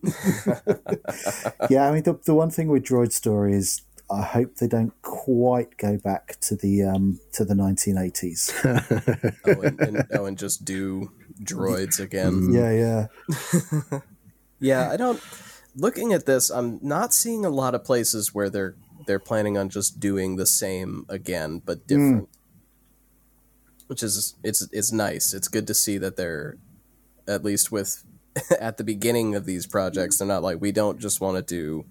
yeah, I mean, the, the one thing with Droid Story is I hope they don't quite go back to the um, to the 1980s. [LAUGHS] Oh, and, and, [LAUGHS] oh, and just do droids again. yeah, yeah. [LAUGHS] Yeah, I don't. Looking at this, I'm not seeing a lot of places where they're they're planning on just doing the same again, but different. Which is it's it's nice. It's good to see that they're at least with at the beginning of these projects, they're not like we don't just want to do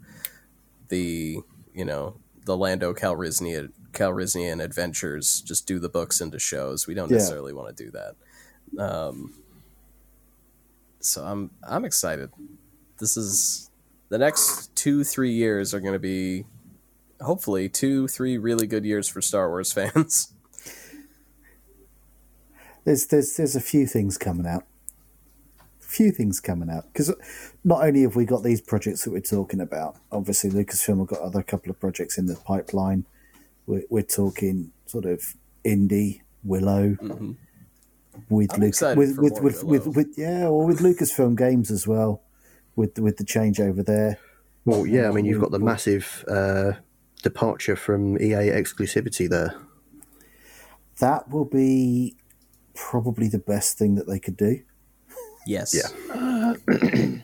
the you know the Lando Calrissian Calrissian adventures. Just do the books into shows. We don't Yeah. necessarily want to do that. Um, so I'm I'm excited. This is the next two three years are going to be hopefully two three really good years for Star Wars [LAUGHS] fans. There's there's there's a few things coming out. A few things coming out because not only have we got these projects that we're talking about, obviously Lucasfilm have got other couple of projects in the pipeline. We're, we're talking sort of Indy Willow with I'm Luke, excited with with with, Willow. with with yeah, or with Lucasfilm games as well, with with the changeover there. Well, yeah, I mean, you've got the massive uh, departure from EA exclusivity there. That will be probably the best thing that they could do. Yes. Yeah. [CLEARS THROAT]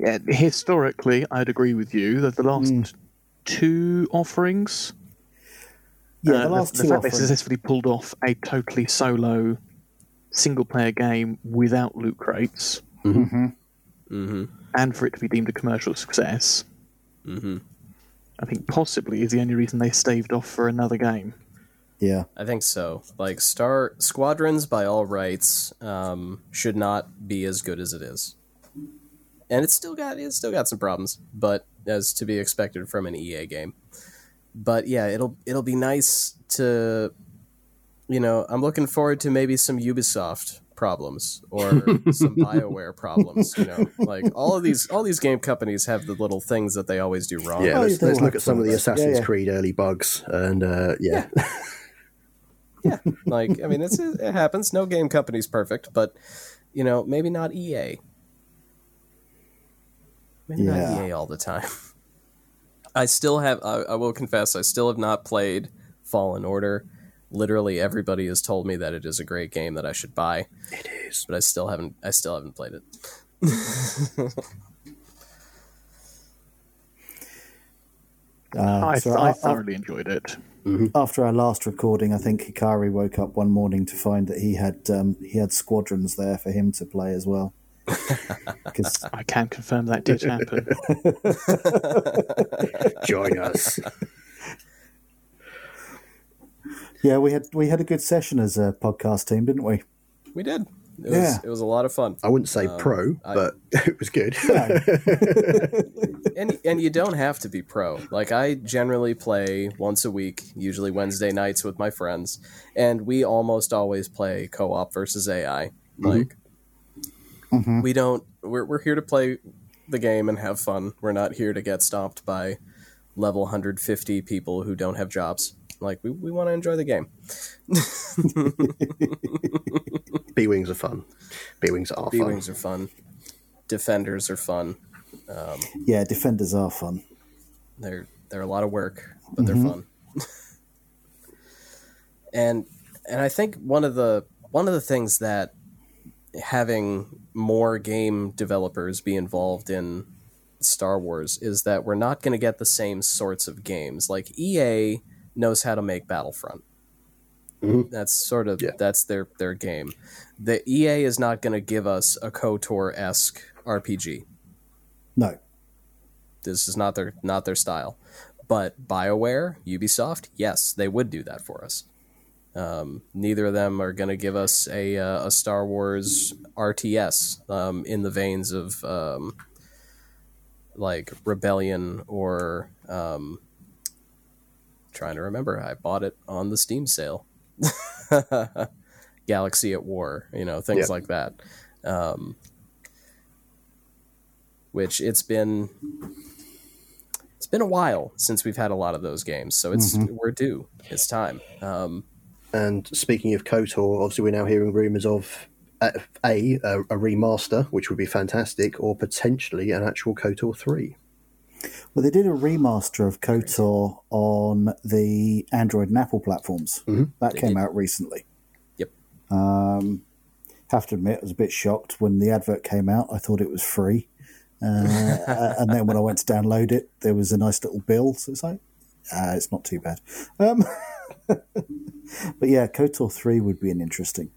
Yeah, historically, I'd agree with you that the last Hmm. two offerings, Yeah, uh, the last the, two fact they offerings. successfully pulled off a totally solo single-player game without loot crates, Mm-hmm. and for it to be deemed a commercial success, Mm-hmm. I think possibly is the only reason they staved off for another game. Yeah, I think so. Like Star Squadrons, by all rights, um, should not be as good as it is, and it's still got it's still got some problems, but as to be expected from an EA game. But yeah, it'll it'll be nice to, you know, I'm looking forward to maybe some Ubisoft problems or [LAUGHS] some Bioware problems. You know, like all of these all these game companies have the little things that they always do wrong. Yeah, Oh, let's, let's look at some of the. Assassin's Yeah, yeah. Creed early bugs, and uh, yeah, [LAUGHS] yeah like i mean it's, it happens no game company's perfect but you know maybe not ea maybe Yeah. not ea all the time [LAUGHS] i still have I, I will confess i still have not played fallen order literally everybody has told me that it is a great game that i should buy it is. but i still haven't i still haven't played it [LAUGHS] uh, I, so I I- I- thoroughly enjoyed it. after our last recording, I think Hikari woke up one morning to find that he had um, he had squadrons there for him to play as well. [LAUGHS] 'Cause- [LAUGHS] I can confirm that did happen. [LAUGHS] Join us. yeah, we had we had a good session as a podcast team, didn't we? we did it was, Yeah. it was a lot of fun I wouldn't say Um, pro, but it was good. and and you don't have to be pro. Like I generally play once a week, usually Wednesday nights with my friends, and we almost always play co-op versus AI. Like Mm-hmm. we don't we're we're here to play the game and have fun. We're not here to get stomped by level 150 people who don't have jobs. Like we, we want to enjoy the game. [LAUGHS] B wings are fun. B wings are fun. B wings are fun. Defenders are fun. Um, yeah, defenders are fun. They're they're a lot of work, but they're mm-hmm. fun. [LAUGHS] and and I think one of the one of the things that having more game developers be involved in Star Wars is that we're not going to get the same sorts of games. Like EA knows how to make Battlefront. Mm-hmm. That's sort of Yeah. that's their their game. The EA is not going to give us a KOTOR esque RPG No, this is not their not their style. But BioWare, Ubisoft, yes, they would do that for us. Um, neither of them are going to give us a uh, a Star Wars RTS um, in the veins of um, like Rebellion or um, trying to remember. I bought it on the Steam sale. [LAUGHS] Galaxy at War, you know, things like that. Um, which it's been it's been a while since we've had a lot of those games, so it's we're due. It's time. Um, And speaking of KOTOR, obviously we're now hearing rumours of uh, a, a a remaster, which would be fantastic, or potentially an actual KOTOR three. well, they did a remaster of KOTOR on the Android and Apple platforms. That came out recently. yep. have to admit, I was a bit shocked when the advert came out. I thought it was free. Uh, [LAUGHS] and then when I went to download it, there was a nice little bill. So it's like, ah, it's not too bad. Um, [LAUGHS] but yeah, KOTOR 3 would be an interesting.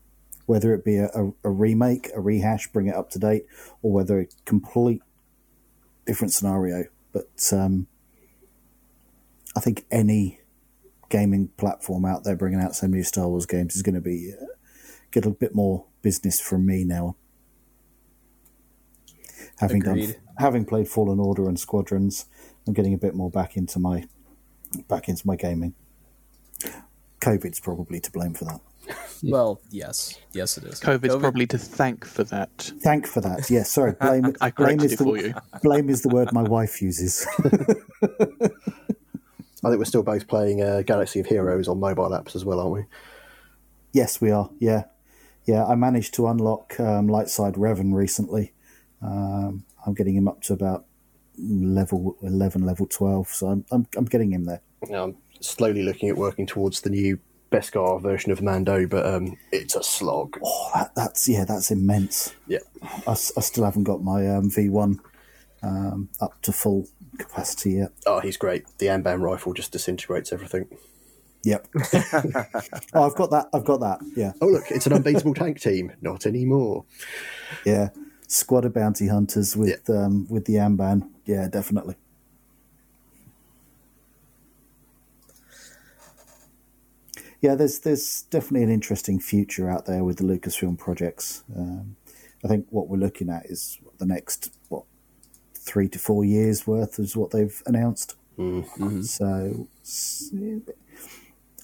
Whether it be a, a, a remake, a rehash, bring it up to date, or whether a complete different scenario. But um, I think any gaming platform out there bringing out some new Star Wars games is going to be uh, get a bit more business from me now. having Agreed. done having played Fallen Order and Squadrons, I'm getting a bit more back into my back into my gaming. COVID's probably to blame for that. [LAUGHS] Well, yes, yes, it is. COVID's COVID- probably to thank for that. Thank for that. Yes, sorry. Blame. [LAUGHS] I blame is the for you. blame is the word my wife uses. [LAUGHS] I think we're still both playing uh, Galaxy of Heroes on mobile apps as well, aren't we? yes, we are. Yeah, yeah. I managed to unlock um, Lightside Revan recently. Um, I'm getting him up to about level eleven, level twelve. So I'm I'm, I'm getting him there. Now, I'm slowly looking at working towards the new Beskar version of Mando, but um, it's a slog. Oh, that, that's yeah, that's immense. Yeah. I still haven't got my um, V1 um, up to full capacity yet. Oh, he's great. The Amban rifle just disintegrates everything. Yep. [LAUGHS] [LAUGHS] oh, I've got that. I've got that. Yeah, Oh, look, it's an unbeatable tank team. Not anymore. yeah. Squad of bounty hunters with um, with the Amban. Yeah, definitely. Yeah, there's there's definitely an interesting future out there with the Lucasfilm projects. Um, I think what we're looking at is the next what three to four years worth is what they've announced. So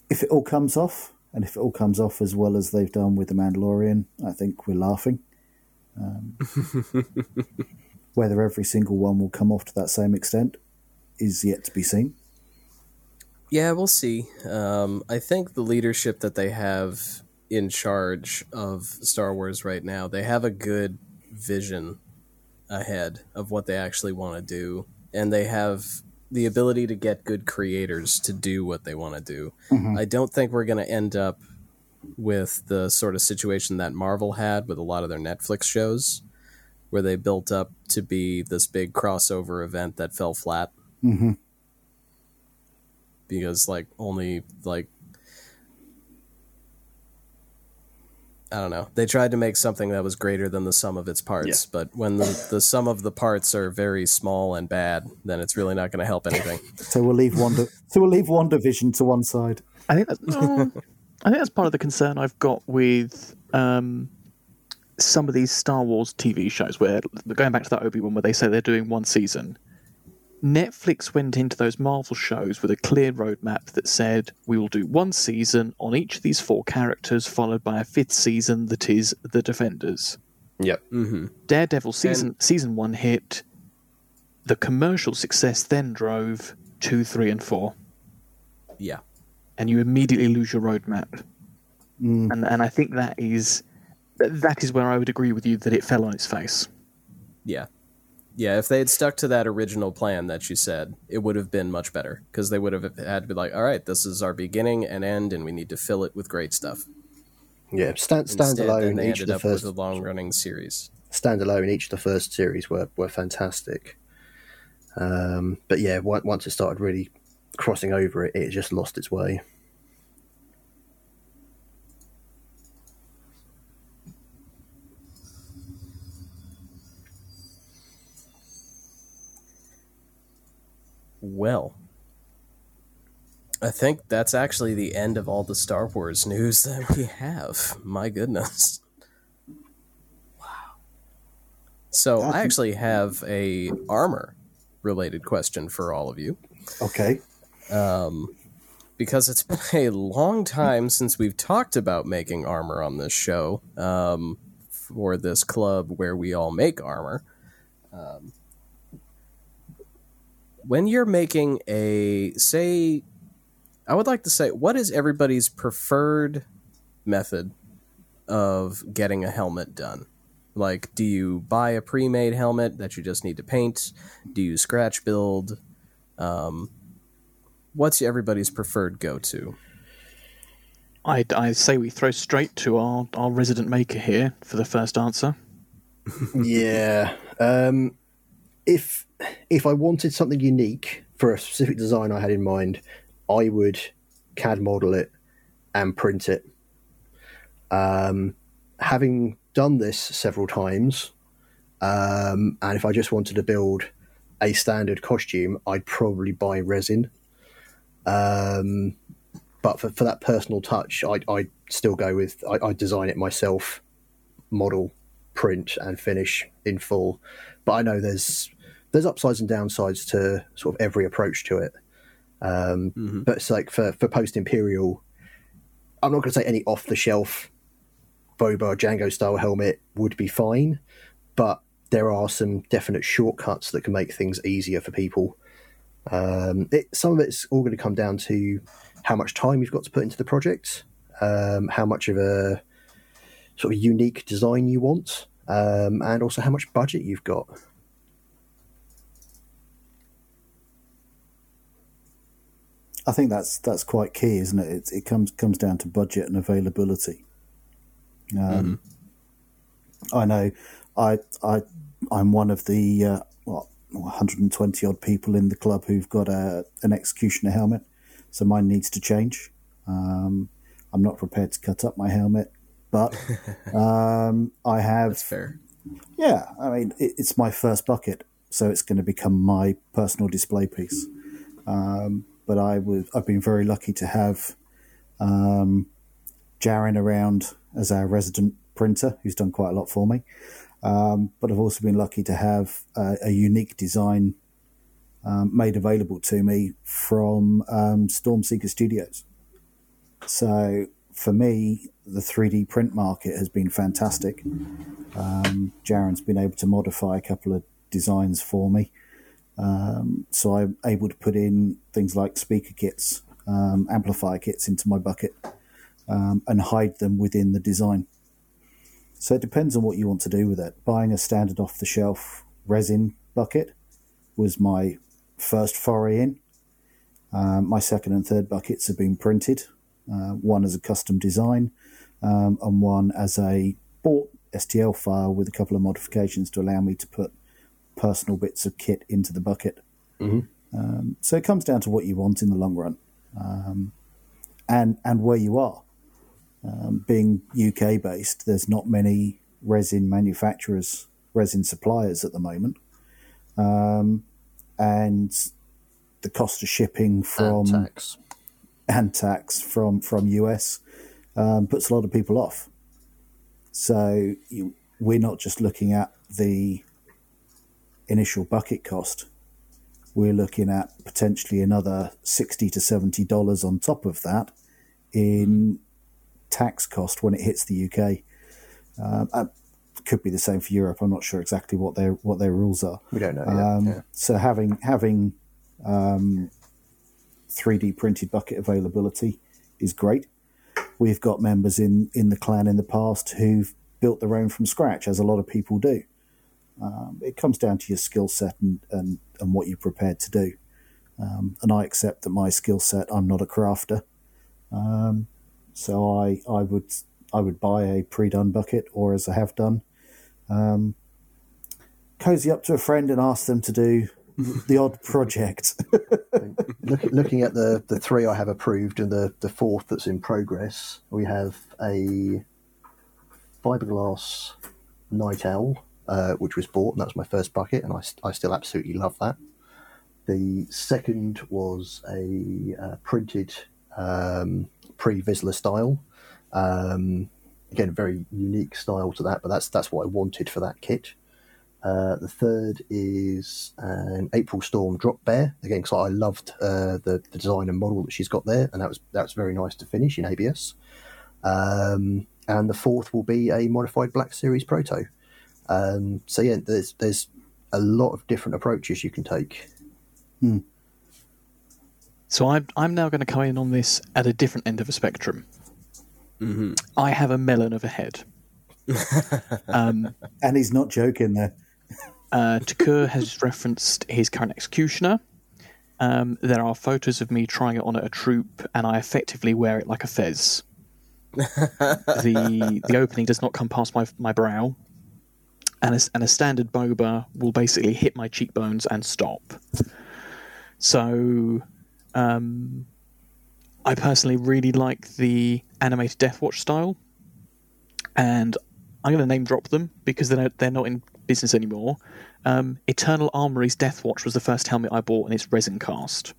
if it all comes off, and if it all comes off as well as they've done with the Mandalorian, I think we're laughing. Um, [LAUGHS] whether every single one will come off to that same extent is yet to be seen. Yeah, we'll see. Um, I think the leadership that they have in charge of Star Wars right now, they have a good vision ahead of what they actually want to do, and they have the ability to get good creators to do what they want to do. I don't think we're going to end up with the sort of situation that Marvel had with a lot of their Netflix shows, where they built up to be this big crossover event that fell flat hmm because like only like I don't know. They tried to make something that was greater than the sum of its parts, but when the, the sum of the parts are very small and bad, then it's really not going to help anything. [LAUGHS] So we'll leave one. so we'll leave WandaVision to one side. I think that's, no, [LAUGHS] I think that's part of the concern I've got with um, some of these Star Wars TV shows. Where going back to that Obi Wan, where they say they're doing one season. Netflix went into those Marvel shows with a clear roadmap that said we will do one season on each of these four characters, followed by a fifth season that is the Defenders. Yep. hmm Daredevil season season one hit. The commercial success then drove two, three, and four Yeah. and you immediately lose your roadmap. And and I think that is that is where I would agree with you that it fell on its face. Yeah. Yeah, if they had stuck to that original plan that you said, it would have been much better because they would have had to be like, all right, this is our beginning and end, and we need to fill it with great stuff. Yeah. Stand, Instead, then standalone, each of the first long running series. standalone, each of the first series were were fantastic. Um, but yeah, once it started really crossing over it, it just lost its way. Well, I think that's actually the end of all the Star Wars news that we have. My goodness. Wow. So I actually have a armor related question for all of you Okay. Um, because it's been a long time since we've talked about making armor on this show um, for this club where we all make armor. Um, when you're making a, say, I would like to say, what is everybody's preferred method of getting a helmet done? Like, do you buy a pre made helmet that you just need to paint? Do you scratch build? Um, what's everybody's preferred go to? I, I say we throw straight to our, our resident maker here for the first answer. [LAUGHS] yeah. Um, if if I wanted something unique for a specific design I had in mind, I would CAD model it and print it. Um, having done this several times, um, and if I just wanted to build a standard costume, I'd probably buy resin. Um, but for, for that personal touch, I I still go with I, I design it myself, model, print, and finish in full. but I know there's there's upsides and downsides to sort of every approach to it. Um, Mm-hmm. But it's like for for post imperial, I'm not going to say any off the shelf Boba Jango style helmet would be fine, but there are some definite shortcuts that can make things easier for people. Um, it, some of it's all going to come down to how much time you've got to put into the project, um, how much of a sort of unique design you want, um, and also how much budget you've got. I think that's that's quite key, isn't it? It, it comes comes down to budget and availability. Um, I know, I I I'm one of the uh, what 120 odd people in the club who've got a an executioner helmet, so mine needs to change. Um, I'm not prepared to cut up my helmet, but [LAUGHS] um, I have That's fair. yeah, I mean, it, it's my first bucket, so it's going to become my personal display piece. Um, but I would, I've been very lucky to have um, Jaren around as our resident printer, who's done quite a lot for me. Um, but I've also been lucky to have a, a unique design um, made available to me from um, Stormseeker Studios. So for me, the 3D print market has been fantastic. Um, Jaren's been able to modify a couple of designs for me. Um, so I'm able to put in things like speaker kits, um, amplifier kits into my bucket um, and hide them within the design. So it depends on what you want to do with it. Buying a standard off the shelf resin bucket was my first foray in. Um, my second and third buckets have been printed, uh, one as a custom design um, and one as a bought STL file with a couple of modifications to allow me to put personal bits of kit into the bucket. Um, so it comes down to what you want in the long run, um, and and where you are. Um, being UK based, there's not many resin manufacturers, resin suppliers at the moment, um, and the cost of shipping from and tax. and tax from from US um, puts a lot of people off. So you, we're not just looking at the initial bucket cost. We're looking at potentially another sixty to seventy dollars on top of that in tax cost when it hits the UK. Um, uh, could be the same for Europe. I'm not sure exactly what their what their rules are. We don't know. Um, yeah. So having having um, 3D printed bucket availability is great. We've got members in in the clan in the past who've built their own from scratch, as a lot of people do. Um, it comes down to your skill set and, and and what you're prepared to do. Um, and I accept that my skill set, I'm not a crafter. Um, so I I would I would buy a pre-done bucket, or as I have done, um, cozy up to a friend and ask them to do the odd [LAUGHS] project. Look, looking at the, the three I have approved and the, the fourth that's in progress, we have a fiberglass night owl, uh, which was bought, and that was my first bucket, and I, I still absolutely love that. The second was a uh, printed um, pre Vizsla style. Um, again, a very unique style to that, but that's that's what I wanted for that kit. Uh, the third is an April Storm drop bear again because I loved uh, the, the design and model that she's got there, and that was that was very nice to finish in ABS. Um, and the fourth will be a modified Black Series Proto. Um, so yeah, there's there's a lot of different approaches you can take. So I'm, I'm now going to come in on this at a different end of a spectrum. Mm-hmm. I have a melon of a head. [LAUGHS] um, and he's not joking there. uh, Takur has referenced his current executioner. Um, there are photos of me trying it on at a troop, and I effectively wear it like a fez. [LAUGHS] the The opening does not come past my my brow, and a, and a standard boba will basically hit my cheekbones and stop. So, um, I personally really like the animated Deathwatch style, and I'm going to name drop them because they're they're not in business anymore. Um, Eternal Armory's Deathwatch was the first helmet I bought, and it's resin cast.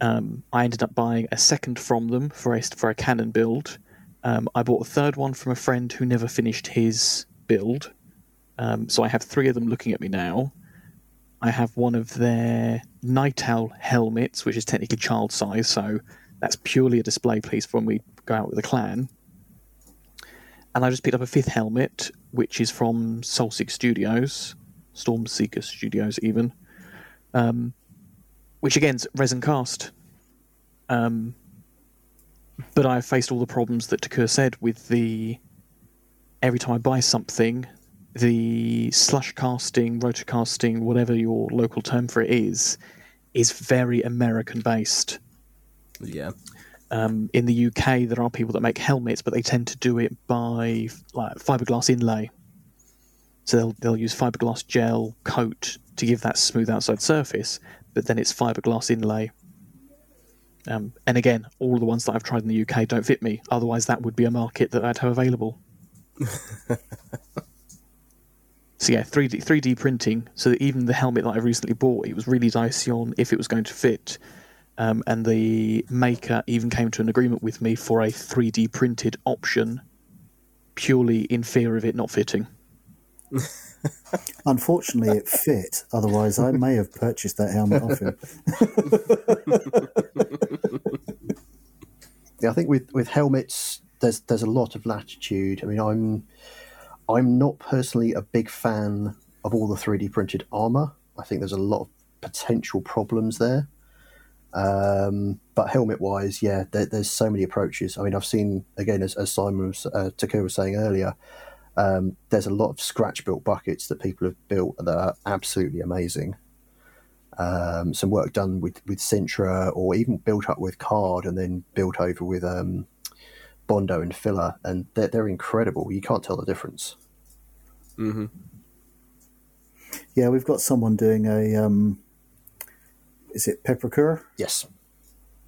Um, I ended up buying a second from them for a for a canon build. Um, I bought a third one from a friend who never finished his build, Um, so I have three of them looking at me now. I have one of their night owl helmets, which is technically child size, so that's purely a display piece for when we go out with the clan. And I just picked up a fifth helmet, which is from Soulseek Studios, Stormseeker Studios, even, um, which again's resin cast. Um, but I faced all the problems that Takur said with the every time I buy something, the slush casting, roto casting, whatever your local term for it is, is very American based. Yeah. Um, in the UK, there are people that make helmets, but they tend to do it by like fiberglass inlay. So they'll they'll use fiberglass gel coat to give that smooth outside surface, but then it's fiberglass inlay. Um, and again, all the ones that I've tried in the UK don't fit me. Otherwise, that would be a market that I'd have available. [LAUGHS] so yeah, three D three D printing. So that even the helmet that I recently bought, it was really dicey on if it was going to fit. Um, and the maker even came to an agreement with me for a 3D printed option, purely in fear of it not fitting. [LAUGHS] Unfortunately, it fit. Otherwise, I may have purchased that helmet off him. [LAUGHS] Yeah, I think with, with helmets, there's there's a lot of latitude. I mean, I'm I'm not personally a big fan of all the 3D printed armor. I think there's a lot of potential problems there. Um, but helmet wise, yeah, there, there's so many approaches. I mean, I've seen again, as, as Simon was, uh, Takur was saying earlier, um, there's a lot of scratch built buckets that people have built that are absolutely amazing. Um, some work done with with Sintra, or even built up with card and then built over with um, Bondo and filler, and they're, they're incredible. You can't tell the difference. Mm-hmm. Yeah, we've got someone doing a. Um, is it Pepakura? Yes.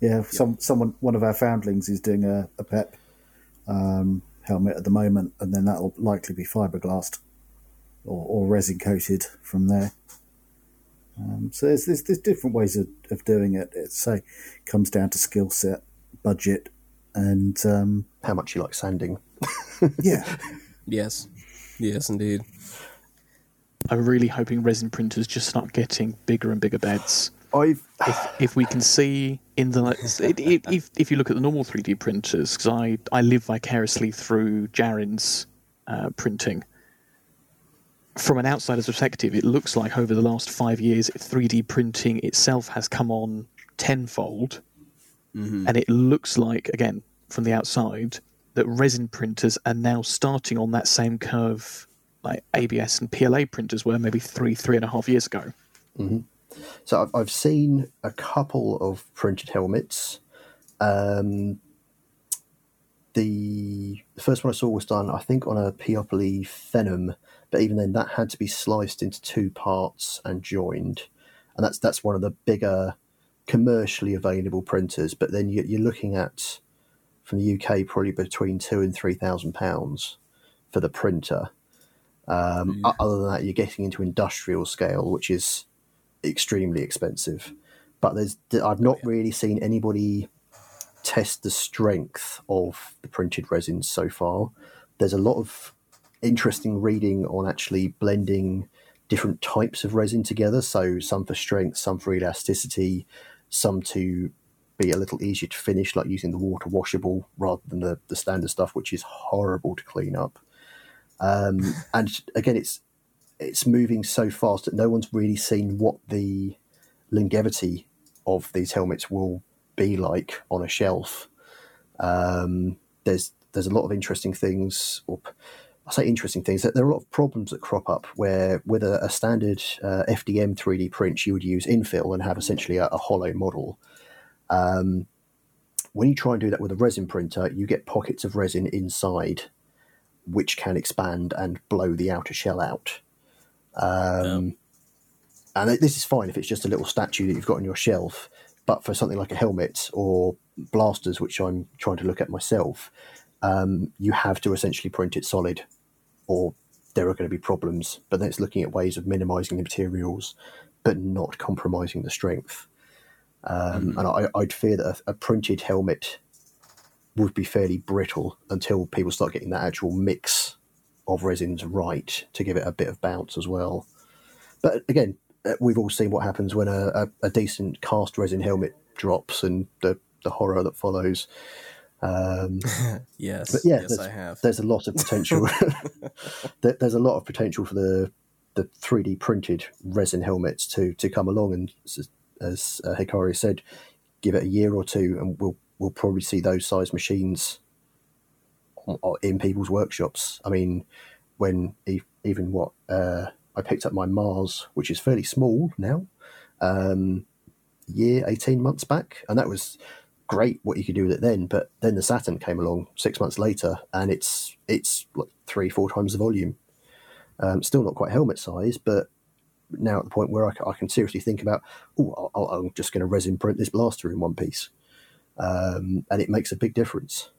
Yeah, some someone one of our foundlings is doing a, a pep um, helmet at the moment, and then that'll likely be fiberglassed or, or resin coated from there. Um, so there's, there's there's different ways of, of doing it. It say comes down to skill set, budget, and um, How much you like sanding? [LAUGHS] yeah, Yes. Yes, indeed. I'm really hoping resin printers just start getting bigger and bigger beds. I've if, if we can see in the it, [LAUGHS] it, if if you look at the normal 3D printers, because I I live vicariously through Jaren's uh, printing. From an outsider's perspective, it looks like over the last five years, 3D printing itself has come on tenfold, and it looks like again from the outside that resin printers are now starting on that same curve like ABS and PLA printers were maybe three three and a half years ago. So I've, I've seen a couple of printed helmets. Um, the, the first one I saw was done, I think, on a Peopoly Phenom, but even then, that had to be sliced into two parts and joined, and that's that's one of the bigger commercially available printers. But then you, you're looking at from the UK probably between two and three thousand pounds for the printer. Um, o- Other than that, you're getting into industrial scale, which is extremely expensive. But there's I've not really seen anybody test the strength of the printed resins so far. There's a lot of interesting reading on actually blending different types of resin together. So some for strength, some for elasticity, some to be a little easier to finish, like using the water washable rather than the, the standard stuff, which is horrible to clean up. Um, [LAUGHS] and again, it's it's moving so fast that no one's really seen what the longevity of these helmets will be like on a shelf. Um, there's there's a lot of interesting things, or I say interesting things. That there are a lot of problems that crop up where with a, a standard uh, FDM 3D print, you would use infill and have essentially a, a hollow model. Um, when you try and do that with a resin printer, you get pockets of resin inside, which can expand and blow the outer shell out. Um, And this is fine if it's just a little statue that you've got on your shelf, but for something like a helmet or blasters, which I'm trying to look at myself, um, you have to essentially print it solid, or there are going to be problems. But then it's looking at ways of minimizing the materials, but not compromising the strength. Um, And I, I'd fear that a, a printed helmet would be fairly brittle until people start getting that actual mix of resins right to give it a bit of bounce as well. But again, uh, we've all seen what happens when a, a, a decent cast resin helmet drops and the, the horror that follows. Um, [LAUGHS] Yes, but yeah, yes, I have. there's a lot of potential. [LAUGHS] [LAUGHS] There's a lot of potential for the the 3D printed resin helmets to to come along, and as uh, Hikari said, give it a year or two, and we'll we'll probably see those size machines in people's workshops. I mean, when even what uh, I picked up my Mars, which is fairly small now, um, year eighteen months back, and that was great what you could do with it then. But then the Saturn came along six months later, and it's it's like three four times the volume. Um, still not quite helmet size, but now at the point where I, I can seriously think about, oh, I'm just going to resin print this blaster in one piece, um, and it makes a big difference,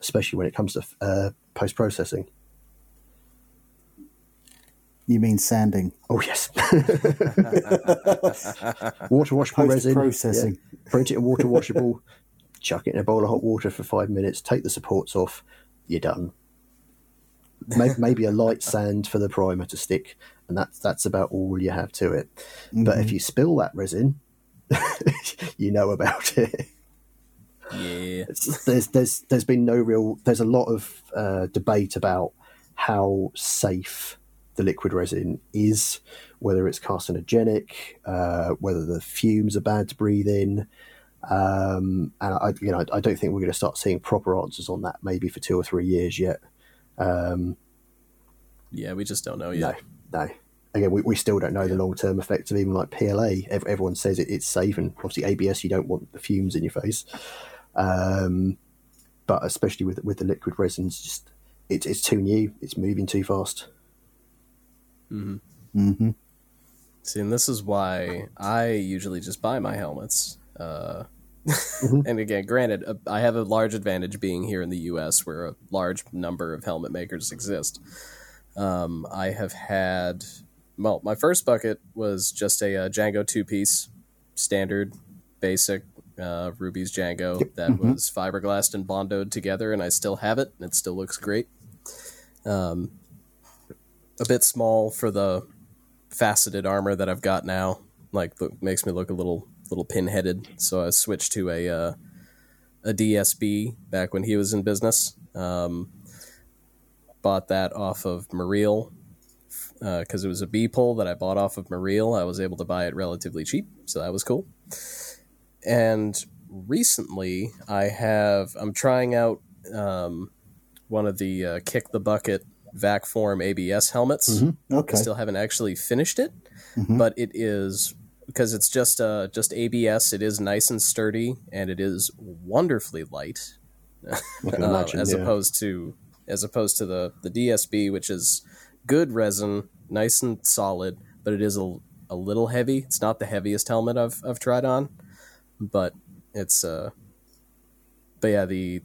especially when it comes to uh, post processing. You mean sanding? Oh yes, [LAUGHS] water washable resin. Post-processing. yeah. Print it in water washable. [LAUGHS] chuck it in a bowl of hot water for five minutes. Take the supports off. You're done. Maybe, maybe a light sand for the primer to stick, and that's that's about all you have to it. But if you spill that resin, [LAUGHS] you know about it. Yeah. It's- there's there's there's been no real there's a lot of uh, debate about how safe the liquid resin is, whether it's carcinogenic, uh, whether the fumes are bad to breathe in, um, and I you know I don't think we're going to start seeing proper answers on that maybe for two or three years yet. Um, Yeah, we just don't know no, yet. no. Again, we, we still don't know the long term effects of even like PLA. Ev- Everyone says it, it's safe, and obviously ABS, you don't want the fumes in your face. Um, but especially with with the liquid resins, just it, it's too new. It's moving too fast. Mm-hmm. See, and this is why I usually just buy my helmets. Uh, [LAUGHS] and again, granted, uh, I have a large advantage being here in the U.S., where a large number of helmet makers exist. Um, I have had, well, my first bucket was just a, uh Jango two-piece, standard, basic uh, Rubie's Jango that was fiberglassed and bondoed together, and I still have it. and It still looks great. Um, a bit small for the faceted armor that I've got now. Like look, makes me look a little little pinheaded. So I switched to a uh, a DSB back when he was in business. Um, bought that off of Mariel because it was a B pole that I bought off of Mariel. I was able to buy it relatively cheap, so that was cool. And recently, I have I'm trying out um, one of the uh, kick the bucket vac form ABS helmets. Okay. I still haven't actually finished it, Mhm. but it is because it's just uh just ABS. It is nice and sturdy, and it is wonderfully light, I [LAUGHS] uh, imagine. as yeah. opposed to as opposed to the the DSB, which is good resin, nice and solid, but it is a, a little heavy. It's not the heaviest helmet I've I've tried on, but it's uh, but yeah the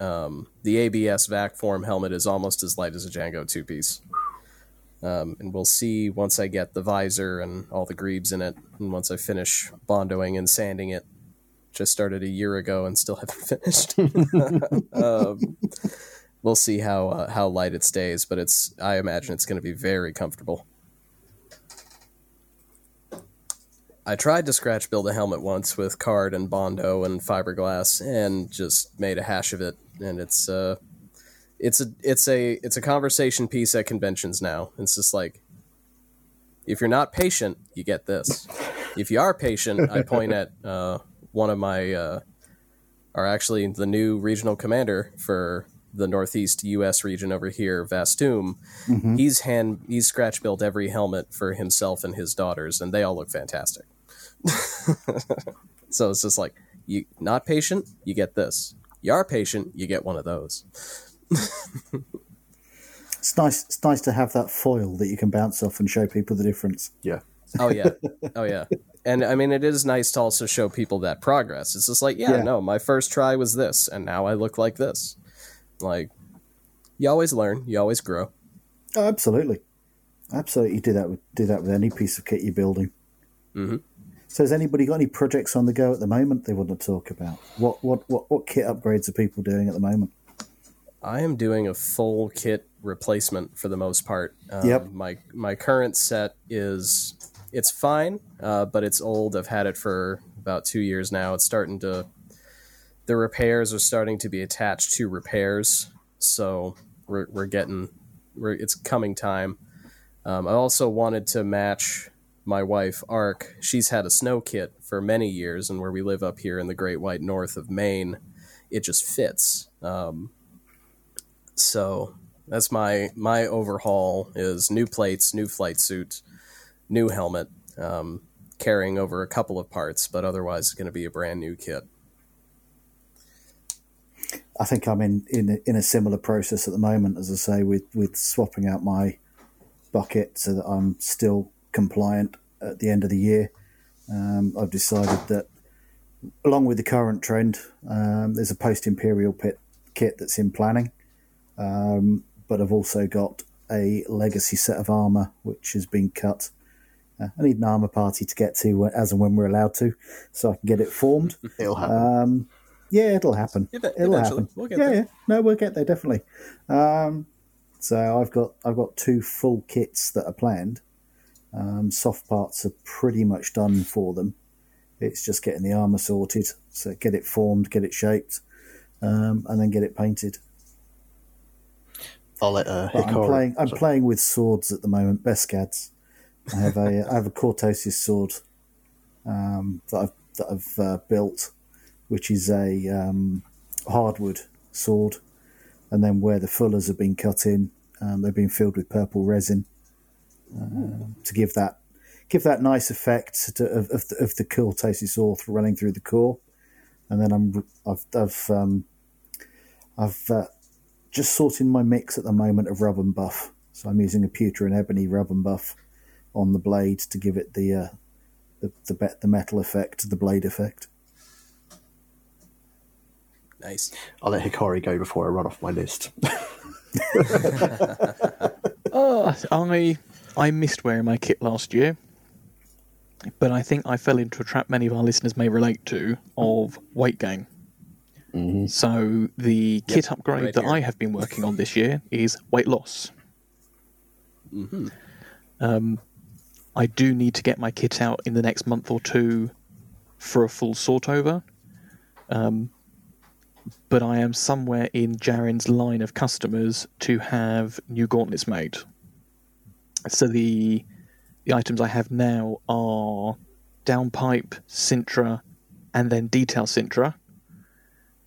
um, the ABS vac form helmet is almost as light as a Jango two piece. Um, and we'll see once I get the visor and all the greaves in it, and once I finish bondoing and sanding it. Just started a year ago and still [LAUGHS] haven't finished. [LAUGHS] um, we'll see how uh, how light it stays, but it's I imagine it's going to be very comfortable. I tried to scratch build a helmet once with card and bondo and fiberglass, and just made a hash of it. And it's uh, it's a it's a it's a conversation piece at conventions now. It's just like if you're not patient, you get this. If you are patient, I point at [LAUGHS] uh, one of my uh, are actually the new regional commander for the Northeast U.S. region over here, Vastum. He's hand he's scratch built every helmet for himself and his daughters, and they all look fantastic. [LAUGHS] so it's just like you not patient, you get this. You are patient, you get one of those. [LAUGHS] It's nice. It's nice to have that foil that you can bounce off and show people the difference. yeah. [LAUGHS] Oh yeah, oh yeah. And I mean, it is nice to also show people that progress. It's just like, yeah, Yeah. no, my first try was this, and now I look like this. Like, you always learn, you always grow. Oh, absolutely, absolutely. Do that with do that with any piece of kit you're building. Mhm. So, has anybody got any projects on the go at the moment they want to talk about? What what what what kit upgrades are people doing at the moment? I am doing a full kit replacement for the most part. Um, Yep. My my current set is it's fine, uh, but it's old. I've had it for about two years now. It's starting to the repairs are starting to be attached to repairs, so we're we're getting we're, it's coming time. Um, I also wanted to match my wife Ark. She's had a snow kit for many years, and where we live up here in the Great White North of Maine, it just fits. Um, so that's my my overhaul is new plates, new flight suit, new helmet, um, carrying over a couple of parts, but otherwise it's going to be a brand new kit. I think I'm in in a, in a similar process at the moment, as I say, with with swapping out my bucket so that I'm still compliant at the end of the year. Um, I've decided that, along with the current trend, um, there's a post imperial pit kit that's in planning, um, but I've also got a legacy set of armor which has been cut. Uh, I need an armor party to get to as and when we're allowed to, so I can get it formed. [LAUGHS] It'll happen. Um, yeah, it'll happen. Eve- it'll happen. We'll get yeah, there. yeah. No, we'll get there definitely. Um, so I've got I've got two full kits that are planned. Um, soft parts are pretty much done for them. It's just getting the armor sorted, so get it formed, get it shaped, um, and then get it painted. I'll let uh, I'm playing. I'm playing with swords at the moment. Beskads. I have a I have a Cortosis sword um, that I've that I've uh, built, which is a um, hardwood sword, and then where the fullers have been cut in, um, they've been filled with purple resin uh, to give that give that nice effect to, of of the, of the Cortosis orth running through the core, and then I'm I've I've um, I've uh, just sorting my mix at the moment of rub and buff. So I'm using a pewter and ebony rub and buff on the blade to give it the uh, the the, be- the metal effect, the blade effect. Nice. I'll let Hikari go before I run off my list. [LAUGHS] Oh, I I missed wearing my kit last year, but I think I fell into a trap many of our listeners may relate to of weight gain. So the kit upgrade right that. I have been working on this year is weight loss. Um, I do need to get my kit out in the next month or two for a full sort over. Um, but I am somewhere in Jaren's line of customers to have new gauntlets made. So the the items I have now are downpipe, Sintra, and then detail Sintra.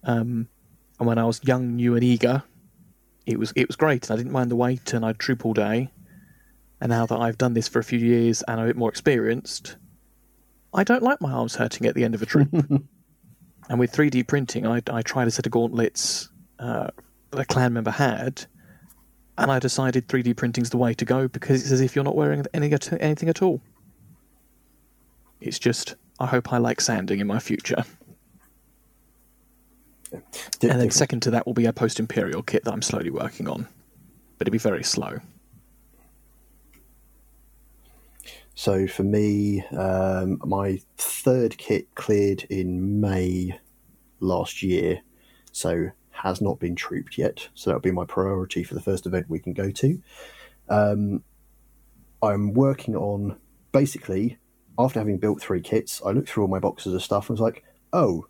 Um, and when I was young, new, and eager, it was it was great, and I didn't mind the wait, and I'd troop all day. And now that I've done this for a few years and I'm a bit more experienced, I don't like my arms hurting at the end of a trip. [LAUGHS] and with 3D printing, I, I tried a set of gauntlets uh, that a clan member had, and I decided 3D printing's the way to go because it's as if you're not wearing any, anything at all. It's just, I hope I like sanding in my future. Di- And then second to that will be a post imperial kit that I'm slowly working on, but it'll be very slow. So for me, um, my third kit cleared in May last year, so has not been trooped yet. So that'll be my priority for the first event we can go to. Um, I'm working on basically after having built three kits, I looked through all my boxes of stuff and was like, oh,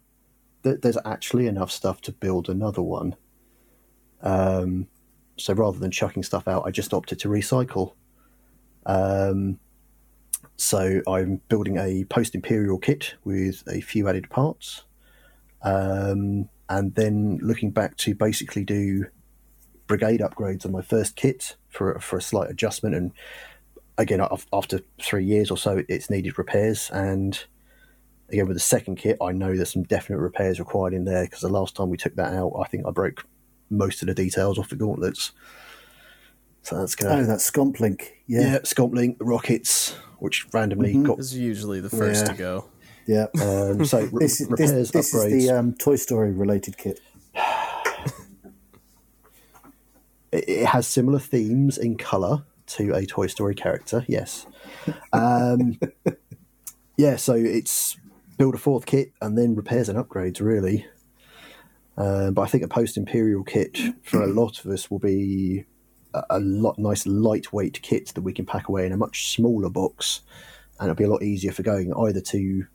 th- there's actually enough stuff to build another one. Um, so rather than chucking stuff out, I just opted to recycle. Um, so I'm building a post imperial kit with a few added parts, um, and then looking back to basically do brigade upgrades on my first kit for for a slight adjustment. And again, after three years or so, it's needed repairs. And again, with the second kit, I know there's some definite repairs required in there because the last time we took that out, I think I broke most of the details off the gauntlets. So that's gonna Oh, that's Scomplink. yeah, Yeah, Scomplink, rockets, which randomly mm-hmm. got. Is usually the first Yeah. to go. Yeah. Um, so re- This, is- repairs, this, this upgrades. is the um, Toy Story related kit. it, it has similar themes in color to a Toy Story character. Yes. Um, [LAUGHS] yeah, so it's build a fourth kit and then repairs and upgrades. Really. Um, but I think a post Imperial kit for a lot of us will be a, a lot nice lightweight kit that we can pack away in a much smaller box, and it'll be a lot easier for going either to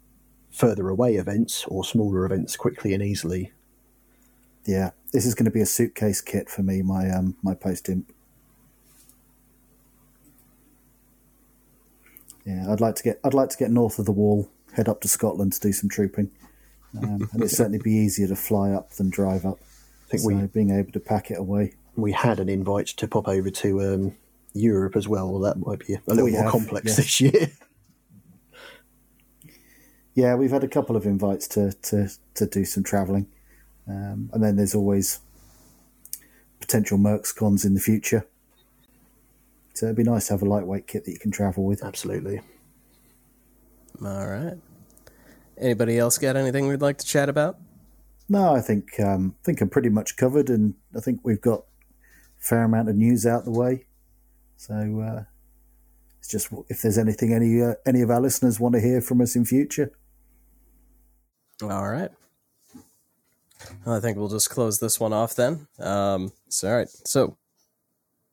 further away events or smaller events quickly and easily. Yeah, this is going to be a suitcase kit for me. My um my post imp. Yeah, I'd like to get I'd like to get north of the wall, head up to Scotland to do some trooping, um, and it'd certainly be easier to fly up than drive up. I think So we being able to pack it away. we had an invite to pop over to um, Europe as well. That might be a little more have, complex yes. this year. [LAUGHS] Yeah, we've had a couple of invites to to, to do some travelling, um, and then there's always potential Mercs cons in the future. So it'd be nice to have a lightweight kit that you can travel with. Absolutely. All right. Anybody else got anything we'd like to chat about? No, I think um, I think I'm pretty much covered, and I think we've got a fair amount of news out the way. So uh, it's just if there's anything any uh, any of our listeners want to hear from us in future. All right. I think we'll just close this one off then. Um, so, all right. So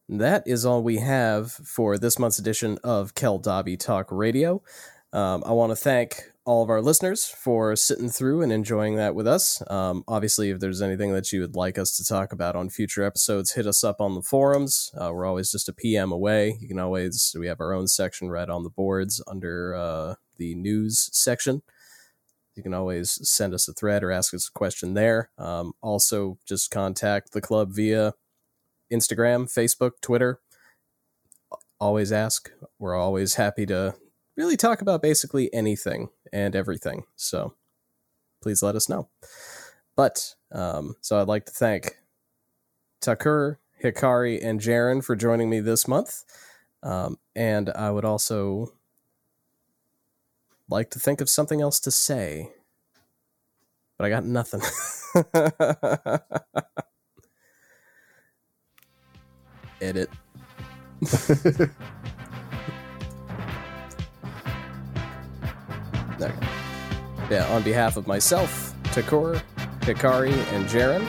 that is all we have for this month's edition of Keldabe Talk Radio. Um, I want to thank all of our listeners for sitting through and enjoying that with us. Um, obviously, if there's anything that you would like us to talk about on future episodes, hit us up on the forums. Uh, we're always just a PM away. You can always, we have our own section right on the boards under uh, the news section. You can always send us a thread or ask us a question there. Um, also, just contact the club via Instagram, Facebook, Twitter. Always ask. We're always happy to really talk about basically anything and everything. So please let us know. But um, so I'd like to thank Takur, Hikari, and Jaren for joining me this month. Um, and I would also like to think of something else to say, but I got nothing. [LAUGHS] Edit. [LAUGHS] okay. Yeah, on behalf of myself, Takur, Hikari, and Jaren,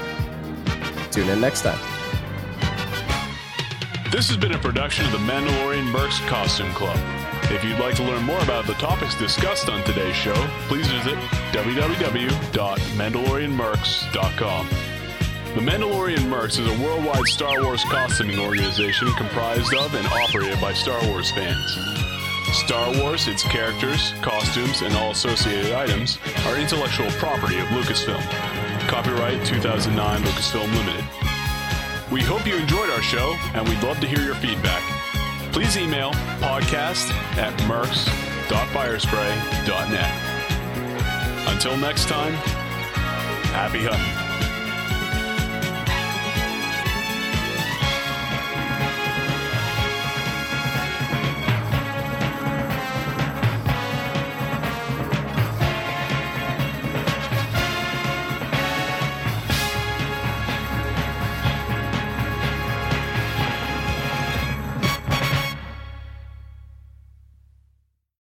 tune in next time. This has been a production of the Mandalorian Mercs Costume Club. If you'd like to learn more about the topics discussed on today's show, please visit www.mandalorianmercs.com. The Mandalorian Mercs is a worldwide Star Wars costuming organization comprised of and operated by Star Wars fans. Star Wars, its characters, costumes, and all associated items are intellectual property of Lucasfilm. Copyright 2009 Lucasfilm Limited. We hope you enjoyed our show, and we'd love to hear your feedback. Please email podcast at mercs.firespray.net. Until next time, happy hunting.